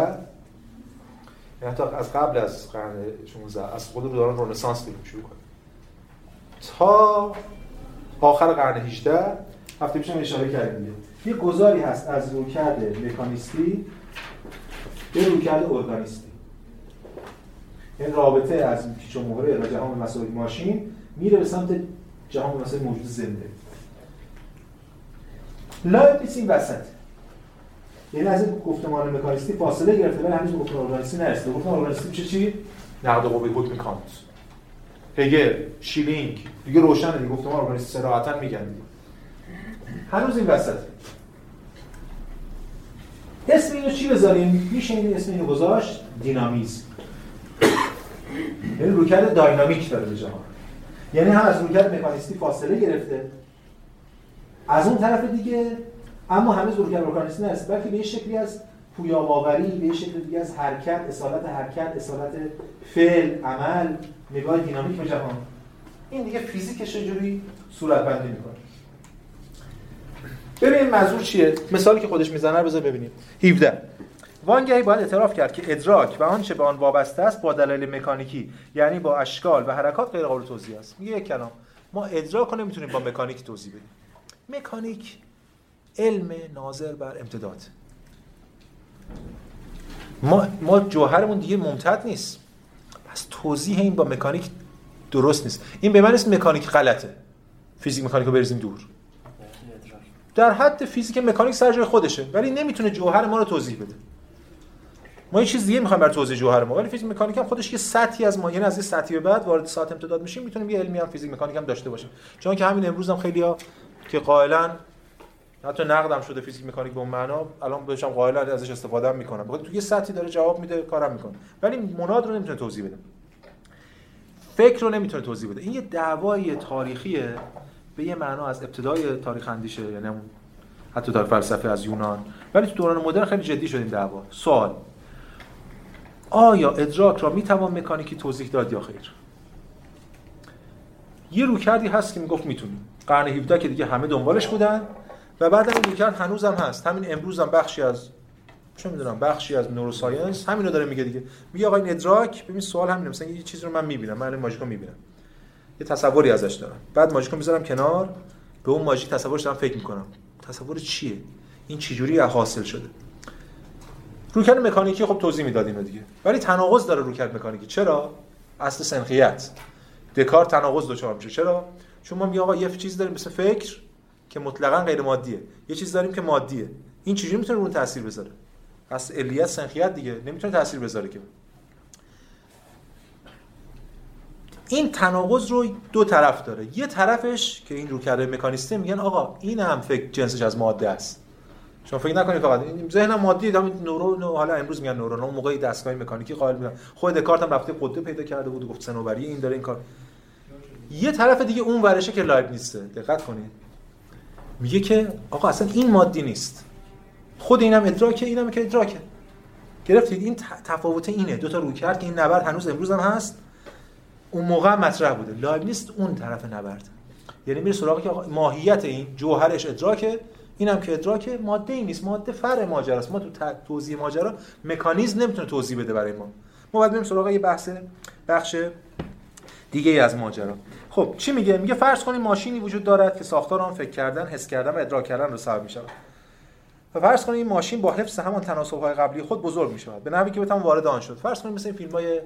یعنی حتی از قبل از قرن 16 از خود دوران رنسانس بگیم شروع کنیم. تا آخر قرن 18 هفته پیش اشاره کردیم. یه گذاری هست از رویکرد مکانیستی به رویکرد ارگانیستی. این رابطه از پیچ و مهره و جهان مسائل ماشین میره به سمت جهان مسائل موجود زنده. لایبنیتس این وسط. یعنی از این گفتمان مکانیستی فاصله گرفته ولی هنوز گفتمان ارگانیستی نرسیده. گفتمان ارگانیستی میشه چی؟ نقد قوه حکم کانت هگل شیلینگ. دیگه روشنه دیگه. گفتمان ارگانیستی صراحتا میگن دیگه. هنوز این وسط. اسم اینو چی بذاریم؟ میشه این اسم اینو گذاشت؟ دینامیزم یعنی رویکرد داینامیک داره به جهان. یعنی هم از رویکرد مکانیستی فاصله گرفته از اون طرف دیگه اما هنوز روکر روکانیستی نیست بلکه به شکلی از پویاباوری به یه شکل دیگه از حرکت اصالت حرکت اصالت فعل عمل نگاه دینامیک به جهان. این دیگه فیزیکش جوری صورت بندی می‌کنه. ببینیم منظور چیه؟ مثالی که خودش می‌زنه رو بذار ببینیم. 17 وانگهی باید اعتراف کرد که ادراک و آنچه به آن وابسته است با دلایل مکانیکی یعنی با اشکال و حرکات غیر قابل توضیح است. میگه یک کلام. ما ادراک رو نمی‌تونیم با مکانیک توضیح بدیم. مکانیک علم ناظر بر امتداد. ما, ما جوهرمون دیگه ممتد نیست. پس توضیح این با مکانیک درست نیست. این به من اسم مکانیک غلطه. فیزیک مکانیک رو بریزیم دور. در حد فیزیک مکانیک سر جای خودشه ولی نمی‌تونه جوهر ما رو توضیح بده. ما یه چیز دیگه می‌خوایم برای توضیح جوهر ما ولی فیزیک مکانیک هم خودش یه سطحی از ما یعنی از یه سطحی به بعد وارد ساعت امتداد میشیم می‌تونیم یه علمی هم فیزیک مکانیک هم داشته باشیم. چون که همین امروز هم خیلی‌ها که قائلا حتی نقدم شده فیزیک مکانیک به معنا الان بهشم قائلا ازش استفاده می‌کنم. بخاطر تو یه سطحی داره جواب میده کارم می‌کنه. ولی مناد رو نمی‌تونه توضیح بده. فکر رو نمی‌تونه توضیح بده. این یه دعوای تاریخیه به یه معنا از ابتدای تاریخ اندیشه یعنی حتی در فلسفه از یونان. ولی تو دوران مدرن خیلی جدی شد این دعوا. سوال آیا ادراک را می‌توان مکانیکی توضیح داد یا خیر یه روکردی هست که می‌گفت می‌تونیم. قرن 17 که دیگه همه دنبالش بودن و بعد این رویکرد هنوزم هست. همین امروز هم بخشی از چه می‌دونم بخشی از نوروساینس همینو داره میگه دیگه. میگه آقا این ادراک ببین سوال همینه مثلا یه چیزی رو من می‌بینم من ماژیکو می‌بینم. یه تصوری ازش دارم. بعد ماژیکو می‌ذارم کنار به اون ماژیک تصورش دارم فکر می‌کنم. تصور چیه؟ این چجوری حاصل شده؟ رویکرد مکانیکی خب توضیح می‌داد اینو دیگه. ولی تناقض داره رویکرد مکانیکی. چرا؟ اصل سنخیت. دکار تناقض دچار میشه. چرا؟ چون ما میگیم آقا یه چیز داریم مثل فکر که مطلقا غیر مادیه. یه چیز داریم که مادیه. این چجوری می‌تونه رو تاثیر بذاره؟ پس علیت سنخیت دیگه نمی‌تونه تاثیر بذاره که. این تناقض رو دو طرف داره. یه طرفش که این رو کرده مکانیسته میگن آقا این هم فکر جنسش از ماده است. شما فکر نکنید فقط. این ذهن مادی دام نورون حالا امروز میگن نورون اون دستگاه مکانیکی قائل بودن. خود دکارت هم رفته قطه پیدا کرده بود گفت سنوبری این داره این کار. یه طرف دیگه اون ورشه که لایب نیسته. دقت کنید. میگه که آقا اصلا این مادی نیست. خود اینم ادراکه اینم که ادراکه. گرفتید؟ این تفاوت اینه. دو تا روی کرد که این نبرد هنوز امروز هم هست. اون موقع مطرح بوده. لایب نیست اون طرف نبرد. یعنی میره سراغ که ماهیت این جوهرش ادراکه اینم که ادراکه. ماده ای نیست ماده فر ماجراست ما تو توضیح ماجرا مکانیزم نمی‌تونه توضیح بده برای ما. ما باید بریم سراغ یه بحث بخش دیگه ای از ماجرا. خب چی میگه؟ میگه فرض کنید ماشینی وجود دارد که ساختار آن فکر کردن حس کردن و ادراک کردن رو سبب می‌شود. و فرض کنید این ماشین با حفظ همان تناسب های قبلی خود بزرگ می‌شود. به نحوی که بتوان وارد آن شد. فرض کنید مثل این فیلم های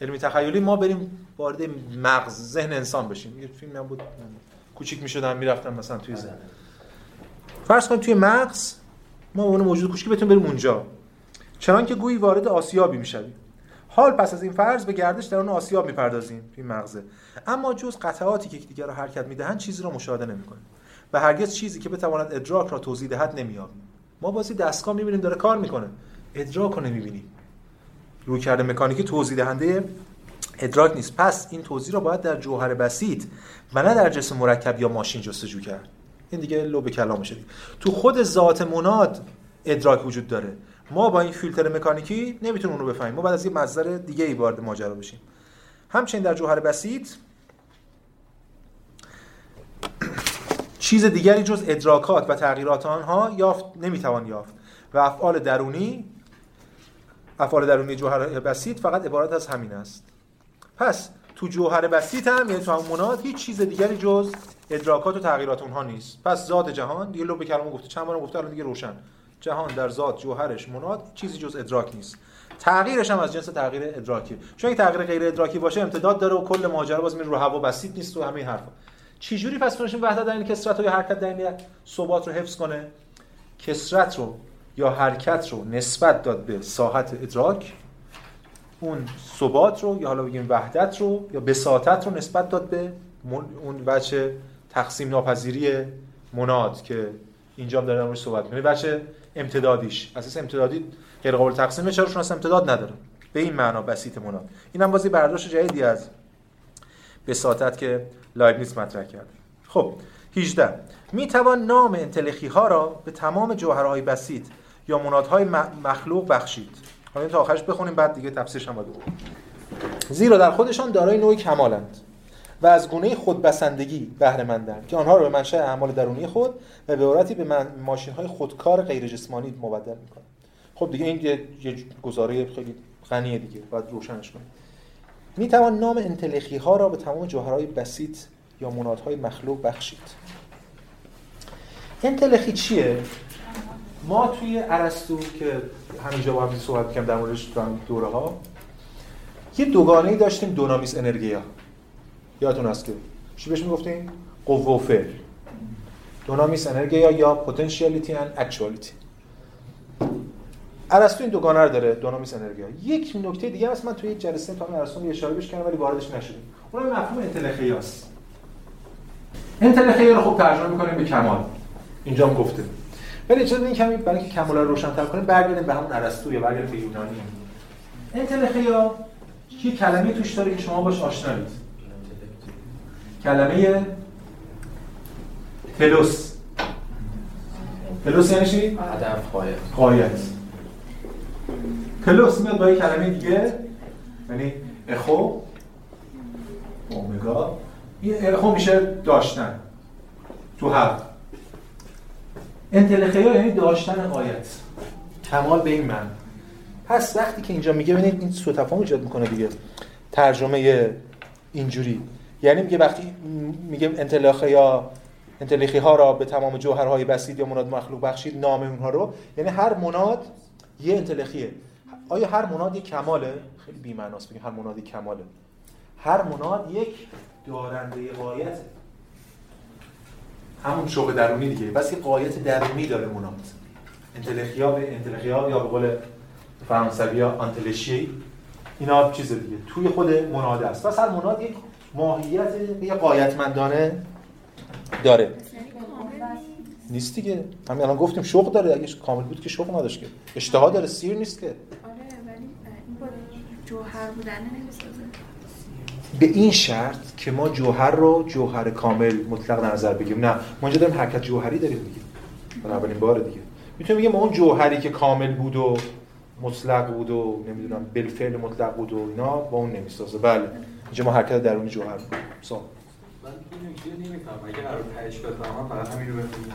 علمی تخیلی ما بریم وارد مغز ذهن انسان بشیم. یه فیلم هم بود کوچیک می‌شدن می‌رفتن مثلا توی ذهن. فرض کنید توی مغز ما اون موجود کوچیکی بتونیم بریم اونجا. چنان که گویی وارد آسیابی می‌شویم. حال پس از این فرض به گردش در اون آسیاب می‌پردازیم توی مغزه. اما جز قطعاتی که دیگر رو حرکت می‌دهند چیزی رو مشاهده نمی‌کنیم. و هرگز چیزی که بتواند ادراک را توضیح دهد نمییابیم. ما بازی دستگاه می‌بینیم داره کار می‌کنه. ادراک رو نمی‌بینیم. روی کرده مکانیکی توضیح دهنده ادراک نیست. پس این توضیح را باید در جوهر بسیط و نه در جسم مرکب یا ماشین جستجو کرد. این دیگه لو به کلام شدی تو خود ذات مناد ادراک وجود داره. ما با این فیلتر مکانیکی نمی‌تونیم اون رو بفهمیم. ما بعد از یه مصدر دیگه ای وارد ماجرا بشیم همچنین در جوهر بسیط چیز دیگری جز ادراکات و تغییرات آنها یافت نمی‌توان یافت و افعال درونی افعال درونی جوهر بسیط فقط عبارت از همین است. پس تو جوهر بسیط هم یعنی تو همون هیچ چیز دیگری جز ادراکات و تغییرات اونها نیست. پس ذات جهان دیگه لو به کلمه گفته چند بار گفته الان دیگه روشن. جهان در ذات جوهرش مناد چیزی جز ادراک نیست. تغییرش هم از جنس تغییر ادراکی. چون این تغییر غیر ادراکی باشه امتداد داره و کل ماجرا باز میره رو هوا بسیط نیست و همه حرفا. چجوری پس میشه وحدت در این کسرت و یا حرکت در این ثبات رو حفظ کنه؟ کسرت رو یا حرکت رو نسبت داد به ساحت ادراک اون ثبات رو یا حالا بگیم وحدت رو یا بساطت رو نسبت داد به اون بچه تقسیم ناپذیری مناد که اینجا هم داریم روش صحبت می‌کنیم بچه امتدادیش. اساس امتدادی غیر قابل تقسیمه چرا؟ چون امتداد نداره. به این معنا بسیط مناد اینم بازی برداشت جدیدی از بساطت که لایبنیتس مطرح کرده خب 18 می توان نام انتلخی ها را به تمام جوهرهای بسیط یا منادهای مخلوق بخشید. حالا تا آخرش بخونیم بعد دیگه تفسیرش هم باید زیرا در خودشان دارای نوعی کمالند. و از گونه خودبسندگی بهره مندند که آنها را به منشأ اعمال درونی خود و به عبارتی به من ماشین های خودکار غیر جسمانی مبدل می‌کنه خب دیگه این یه گزاره خیلی غنیه دیگه باید روشنش کنیم. می توان نام انتلخی ها را به تمام جوهرهای بسیط یا منادهای مخلوق بخشید. انتلخی چیه؟ ما توی ارسطو که همینجا با هم صحبت می‌کردیم در موردش دوره ها یه دوگانه ای داشتیم دونامیس انرژیا یادتون هست که چی بهش می‌گفتیم؟ قوه و فعل. دونامیس انرژیا یا پتانسیالیتی اند اکچوالیتی ارسطو این دوگانه رو داره دونامیس انرژیا یک نکته دیگه هست من توی جلسه تا ارسطو یه اشاره بهش کردم ولی واردش نشدیم. اونم مفهوم انتلخیاست انتلخیا رو خوب ترجمه می‌کنیم به کمال. اینجا هم گفته. ولی اجازه این کمی برای اینکه کمال رو روشن‌تر کنیم برگردیم به همون ارسطو یا برگردیم به یونانی. انتلخیا یه کلمه توش داره که شما باش آشنایید کلمه تلوس تلوس یعنی چی؟ هدف قایت. قایت. تلوس میاد با یه کلمه دیگه یعنی اخو اومگا. این اخو میشه داشتن. تو حق انتلخیا یعنی داشتن قایت. کمال به این من. پس وقتی که اینجا میگه ببینید این سوء تفاهم ایجاد می‌کنه دیگه. ترجمه اینجوری. یعنی میگه وقتی میگه انطلاقه یا انطلاقی ها را به تمام جوهرهای بسیط یا مناد مخلوق بخشید نام اونها رو یعنی هر مناد یه انطلاقیه. آیا هر مناد یک کماله؟ خیلی بی معناست بگیم هر منادی کماله. هر مناد یک دارنده قایته همون شوق درونی دیگه. بس یه قایت درونی داره مناد. انتلخیا به انتلخیا یا به قول فرانسوی ها آنتلشی اینا چیز دیگه. توی خود مناد است. پس هر مناد یک ماهیت یه قایتمندانه داره؟ نیست دیگه. همین الان گفتیم شوق داره. اگه کامل بود که شوق نداشت که. اشتها داره. سیر نیست که. آره ولی جوهر به این شرط که ما جوهر رو جوهر کامل مطلق نظر بگیریم. نه. ما اینجا داریم حرکت جوهری داریم دیگه. برای اولین بار دیگه. می‌تونیم بگیم ما اون جوهری که کامل بود و مطلق بود و نمی‌دونم بالفعل مطلق بود و اینا با اون نمی‌سازه. بله. اینجا ما حرکت درونی جوهر سا من نمی‌فهمم. اگه قرار تهش بفهمم فقط همین رو بفهمم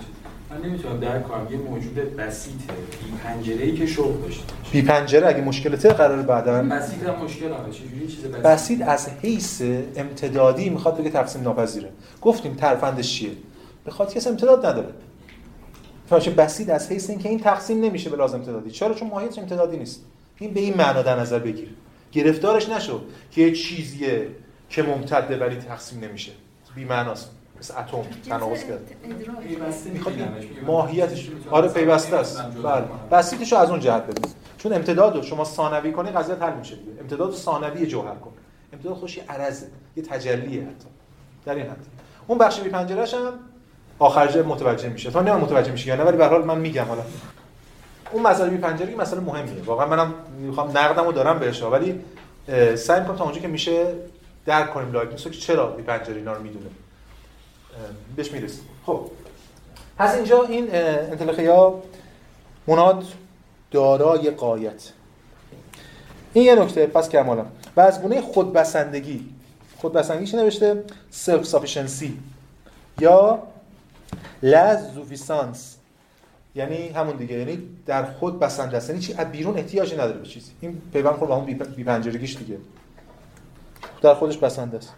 من نمی‌تونم در یه موجود بسیطه. بی پنجره ای که شغل داشته بی پنجره اگه مشکلته قرار بعدا بسیط هم مشکل آره چجوری چیز بسیط؟ بسیط از حیث امتدادی می‌خواد بگه تقسیم ناپذیره. گفتیم ترفندش چیه؟ بخاطر کس امتداد نداره. فاشه بسیط از حیث اینکه این تقسیم نمیشه به لازم امتدادی. چرا؟ چون ماهیت امتدادی نیست. این به این معنا در نظر بگیر. گرفتارش نشو که یه چیزیه که ممتده ولی تقسیم نمیشه. بی معناست. مثل اتم تناقض کرد. ماهیتش. آره پیوسته است. بله. بسیطش رو از اون جهت ببین چون امتداد رو شما ثانوی کنی قضیه حل میشه دیگه. امتداد رو ثانوی جوهر کن. امتداد خوشی عرضه یه تجلیه حتی. در این حد. اون بخش بی پنجره‌ش هم آخرش متوجه میشه. تا نه متوجه میشه یا نه ولی به حال من میگم حالا. اون مسئله بی پنجره مسئله مهمیه. واقعا منم می‌خوام نقدمو دارم بهش ولی سعی می‌کنم تا اونجا که میشه درک کنیم لایبنیتس که چرا بی پنجره اینا رو می‌دونه؟ بهش می‌رسیم. خب. پس اینجا این انتلخیا مناد دارای غایت. این یه نکته. پس کمالا. و از گونه خودبسندگی. خودبسندگی چی نوشته؟ self-sufficiency یا لزوفیسانس یعنی همون دیگه یعنی در خود بسنده است یعنی چی؟ از بیرون احتیاجی نداره به چیزی. این پیوند خود با اون بی پنجرگیش دیگه. در خودش بسنده است.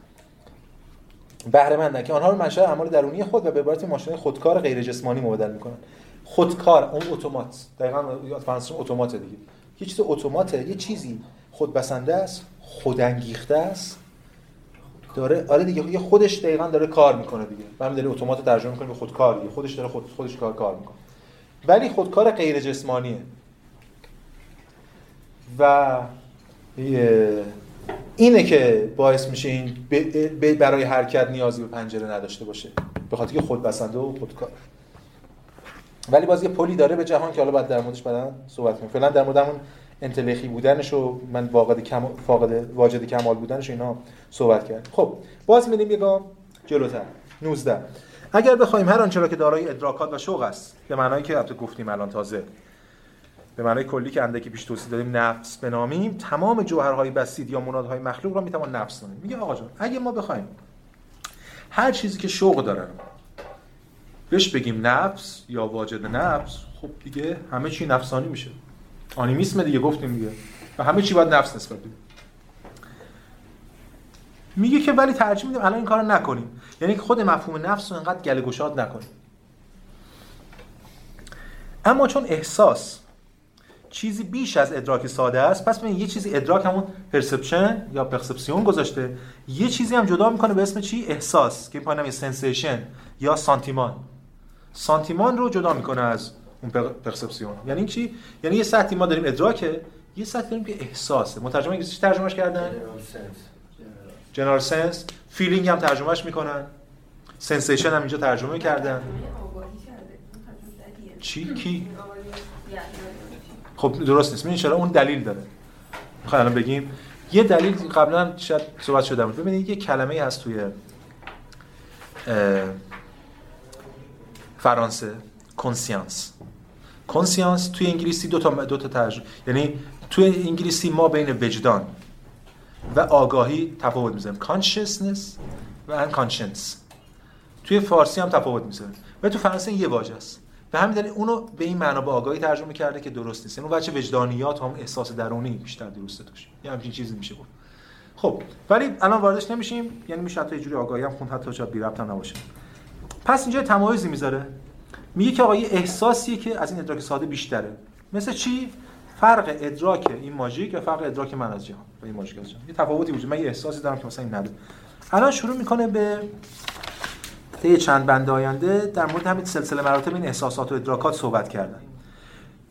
بهره مندن که آنها رو منشأ اعمال درونی خود و به عبارت ماشین خودکار غیر جسمانی مبدل می‌کنن خودکار اون اتومات. دقیقاً فرانسه اتومات دیگه. یه چیز اتوماته یه چیزی خود بسنده است خودانگیخته است. داره آره دیگه یه خودش دقیقاً داره کار می‌کنه دیگه. من داره اتومات ترجمه می‌کنه به خودکار دیگه. خودش داره خود خودش کار کار می‌کنه. ولی خودکار غیر جسمانیه. و اینه که باعث میشه این برای حرکت نیازی به پنجره نداشته باشه. به خاطر که خودبسنده و خودکار ولی باز یه پلی داره به جهان که حالا بعد در موردش بعدا صحبت کنیم. فعلا در مورد همون انتلخی بودنش و من واقعی کم فاقد واجد کمال بودنش اینا صحبت کردیم. خب باز میریم یه گام جلوتر. 19 اگر بخوایم هر آنچه را که دارای ادراکات و شوق است به معنایی که البته گفتیم الان تازه به معنای کلی که اندکی پیش توصیف دادیم نفس بنامیم تمام جوهرهای بسیط یا منادهای مخلوق را می‌توان نفس نامیم میگه آقا جان اگه ما بخوایم هر چیزی که شوق داره بهش بگیم نفس یا واجد نفس خب دیگه همه چی نفسانی میشه. آنیمیسم دیگه گفتیم دیگه. و همه چی باید نفس نسبت بدیم میگه که ولی ترجیح میدیم الان این کارو نکنیم. یعنی خود مفهوم نفس رو انقدر گله گشاد نکنیم. اما چون احساس چیزی بیش از ادراک ساده است پس ببین یه چیزی ادراک همون perception یا perception گذاشته. یه چیزی هم جدا می‌کنه به اسم چی؟ احساس که پایینم sensation یا sentiment sentiment رو جدا می‌کنه از اون perception یعنی چی؟ یعنی یه سطحی ما داریم ادراکه یه سطحی داریم که احساسه. مترجم انگلیسی ترجمهش کردن؟ general sense feeling هم ترجمهش می‌کنن. sensation هم اینجا ترجمه کردن. چی؟ کی؟ خب درست نیست. ببینید چرا اون دلیل داره. می‌خوام الان بگیم. یه دلیل قبلا شاید صحبت شده بود. ببینید یه کلمه هست توی فرانسه. کنسیانس کنسیانس توی انگلیسی دو تا دو تا ترجمه یعنی توی انگلیسی ما بین وجدان. و آگاهی تفاوت می‌ذاریم consciousness و unconscious توی فارسی هم تفاوت می‌ذاریم و تو فرانسه یه واژه است. به همین دلیل اونو به این معنا با آگاهی ترجمه کرده که درست نیست. یعنی اون بچه وجدانیات هم احساس درونی بیشتر درسته توش. یه همچین چیزی میشه گفت. خب ولی الان واردش نمیشیم. یعنی میشه حتی یه جوری آگاهی هم خوند. حتی شاید بی ربط هم نباشه. پس اینجا تمایزی می‌ذاره. میگه که آقا یه احساسیه که از این ادراک ساده بیشتره. مثل چی؟ فرق ادراک این ماژیک و فرق ادراک من از جهان. و این از جهان یه تفاوتی وجود من یه احساسی دارم که مثلا این نداره. الان شروع می‌کنه به طی چند بند آینده در مورد همین سلسله مراتب این احساسات و ادراکات صحبت کردن.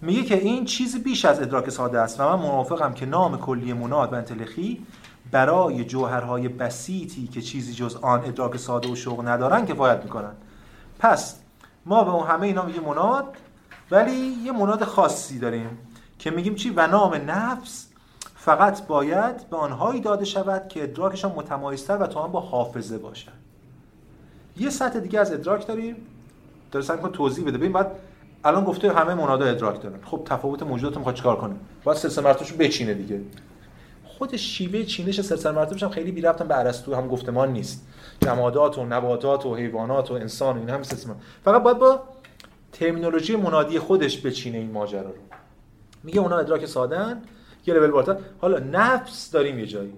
میگه که این چیزی بیش از ادراک ساده است و من موافقم که نام کلی مناد و انتلخی برای جوهرهای بسیطی که چیزی جز آن ادراک ساده و شوق ندارن کفایت می‌کنن. پس ما به اون همه اینا میگیم مناد ولی یه مناد خاصی داریم که میگیم چی؟ و نام نفس فقط باید به آنهایی داده شود که ادراکشان متمایزتر و تو با حافظه باشد. یه سطح دیگه از ادراک داریم. داره سعی توضیح بده. ببین بعد الان گفته همه منادا ادراک دارن. خب تفاوت موجودات می‌خواد چیکار کنه؟ باید سلسله مراتبشو بچینه دیگه. خود شیوه چینش سلسله مراتبش هم خیلی بی ربطن به ارسطو هم گفتمان نیست. جمادات و نباتات و حیوانات و انسان و این هم سلسله فقط باید با ترمینولوژی منادی خودش بچینه این ماجرا رو. میگه اونا ادراک سادن یه لول بالاتر. حالا نفس داریم یه جایی.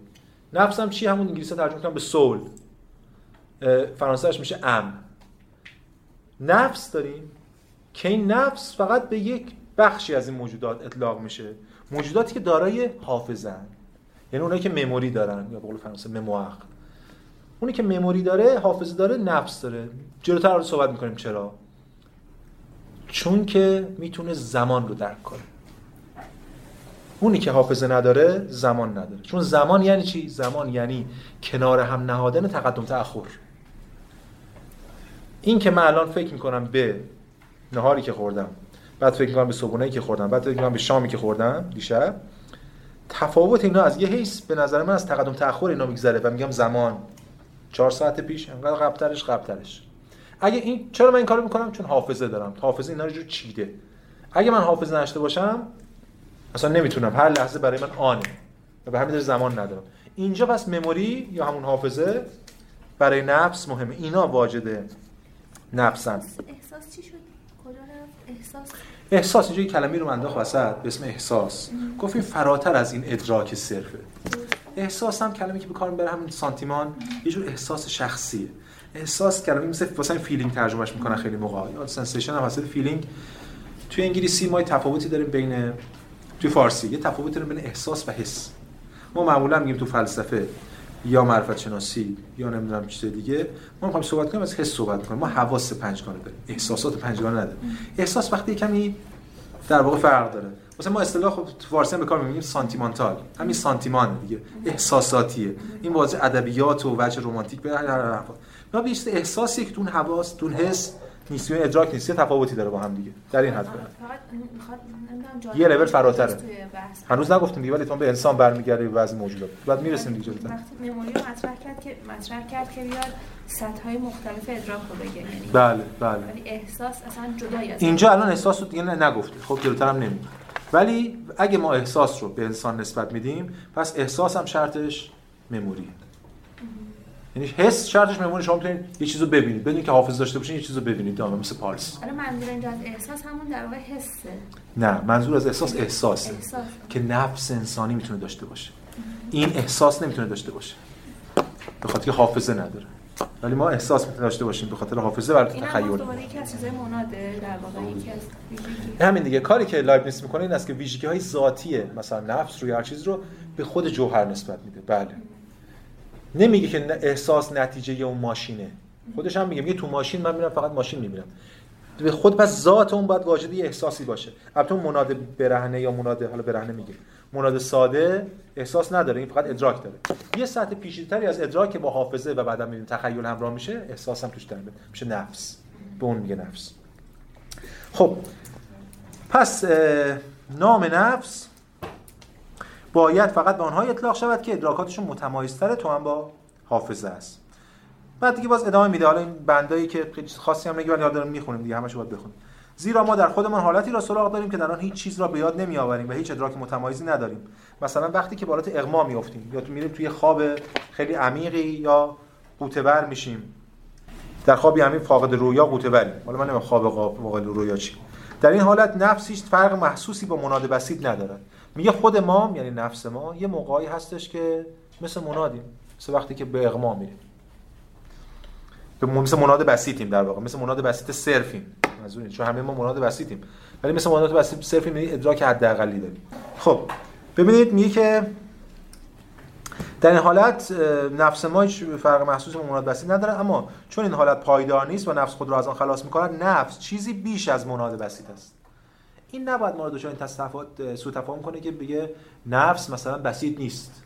نفس هم چی؟ همون انگلیسی ترجمه کنم به سول فرانسهش میشه ام نفس داریم. که این نفس فقط به یک بخشی از این موجودات اطلاق میشه. موجوداتی که دارای حافظه هن. یعنی اونایی که مموری دارن یا به قول فرانسه مموار اونی که مموری داره حافظه داره نفس داره. جلوتر رو صحبت می‌کنیم چرا. چون که می‌تونه زمان رو درک کنه. اونی که حافظه نداره زمان نداره. چون زمان یعنی چی؟ زمان یعنی کنار هم نهادن تقدم تاخر این که من الان فکر می‌کنم به نهاری که خوردم بعد فکر می‌کنم به صبحونه‌ای که خوردم بعد فکر می‌کنم به شامی که خوردم دیشب تفاوت اینا از یه حیث به نظر من از تقدم تاخر اینا میگذره و میگم زمان. چهار ساعت پیش انقدر قبلترش قبلترش. اگه این چرا من این کارو می‌کنم؟ چون حافظه دارم. حافظه اینا رو جو چیده. اگه من حافظه نشته باشم اصلا نمی‌تونم. هر لحظه برای من آنه و به همین زمان ندارم. اینجا پس مموری یا همون حافظه برای نفس مهمه. اینا واجده نفسن. احساس چی شد؟ احساس؟ احساس. اینجا یه کلمه رو انداخت وسط به اسم احساس. گفت این فراتر از این ادراک صرفه. احساس هم کلمه که به کار می‌بره همین sentiment. یه جور احساس شخصیه احساس کلمه مثل واسه feeling ترجمهش می‌کنن خیلی موقع. یا sensation هم واسه feeling توی انگلیسی ما تفاوتی داریم بین توی فارسی. یه تفاوتی داریم بین احساس و حس. ما معمولا میگیم تو فلسفه یا معرفت شناسی یا نمی‌دونم چیز دیگه ما می‌خوایم صحبت کنیم از حس صحبت کنیم. ما حواس پنجگانه داریم. احساسات پنجگانه نداریم. احساس وقتی کمی در واقع فرق داره. مثلا ما اصطلاح خب تو فارسی هم به کار می‌بریم سانتیمانتال. همین سانتیمان دیگه. احساساتیه. این واژه ادبیات و وجه رمانتیک به هر ما بیشتر احساسی که تون حواس تون حس نیست ادراک نیست یه تفاوتی داره با هم دیگه. در این حد فقط یه لول فراتره. هنوز نگفتیم دیگه ولی تو به انسان برمیگرده به وضع موجودات. بعد می‌رسیم دیگه جلوتر. وقتی مموری رو مطرح کرد که مطرح کرد که بیاد سطح های مختلف ادراک رو بگه یعنی بله بله. ولی احساس اصلا جدایی از اینجا الان احساس رو دیگه نگفته خب جلوتر هم نمیگه ولی اگه ما احساس رو به انسان نسبت میدیم پس احساس هم شرطش مموریه. یعنی حس شرطش مموری شما می‌تونید یه چیزو ببینید. بدون که حافظ داشته باشین یه چیزو ببینید. دامه مثل پالس آره منظور اینجا از احساس همون در واقع حسه. نه منظور از احساس احساسه. احساس. که نفس انسانی می‌تونه داشته باشه. این احساس نمی‌تونه داشته باشه. به خاطر که حافظه نداره. ولی ما احساس می‌تونه داشته باشیم. به خاطر حافظه برای تخیل. یکی از چیزای مناده در واقع یکی از ویژگی. همین دیگه. کاری که لایبنیتس می‌کنه این است که ویژگی های ذاتیه. مثلا نفس روی هر چیز رو به خود جوهر نسبت میده. بله. نمیگه که احساس نتیجه اون ماشینه. خودش هم میگه میگه تو ماشین من میرم فقط ماشین می‌بینم به خود پس ذات اون باید واجد یه احساسی باشه. البته اون مناد برهنه یا مناد حالا برهنه میگه. مناد ساده احساس نداره این فقط ادراک داره. یه سطح پیچیده‌تری از ادراک که با حافظه و بعدا می‌بینیم تخیل همراه میشه احساس هم توش در. میشه نفس. به اون میگه نفس. خب پس نام نفس باید فقط به آنها اطلاق شود که ادراکاتشون متمایزتره. تو هم با حافظه است. بعد دیگه باز ادامه میده. حالا این بندایی که خاصی هم نگه ولی داریم می‌خونیم دیگه. همش باید بخونیم. زیرا ما در خودمان حالتی را سراغ داریم که در آن هیچ چیز را به یاد نمی آوریم و هیچ ادراک متمایزی نداریم. مثلا وقتی که بالات اغما میافتیم یا تو میریم توی خواب خیلی عمیقی یا قوطه بر میشیم. در خوابی همین فاقد رویا قوطه بری حالا من نمی‌دونم خواب فاقد رویا چی. در این حالت نفس هیچ فرق محسوسی با مناد بسیط ندارد. میگه خود ما یعنی نفس ما یه موقعی هستش که مثل منادیم مثل وقتی که به اغما میریم. به مثل مناد بسیطیم در واقع مثل مناد بسیط صرفیم. منظور چون همه ما مناد بسیطیم. ولی مثل مناد بسیط صرفیم یعنی ادراک حداقلی داریم. خب ببینید میگه که در این حالت نفس ما هیچ فرق محسوس با مناد بسیط نداره اما چون این حالت پایدار نیست و نفس خود رو از آن خلاص می‌کند نفس چیزی بیش از مناد بسیط است. این نباید ما رو دچار این تصفات سو تفاهم کنه که بگه نفس مثلا بسیط نیست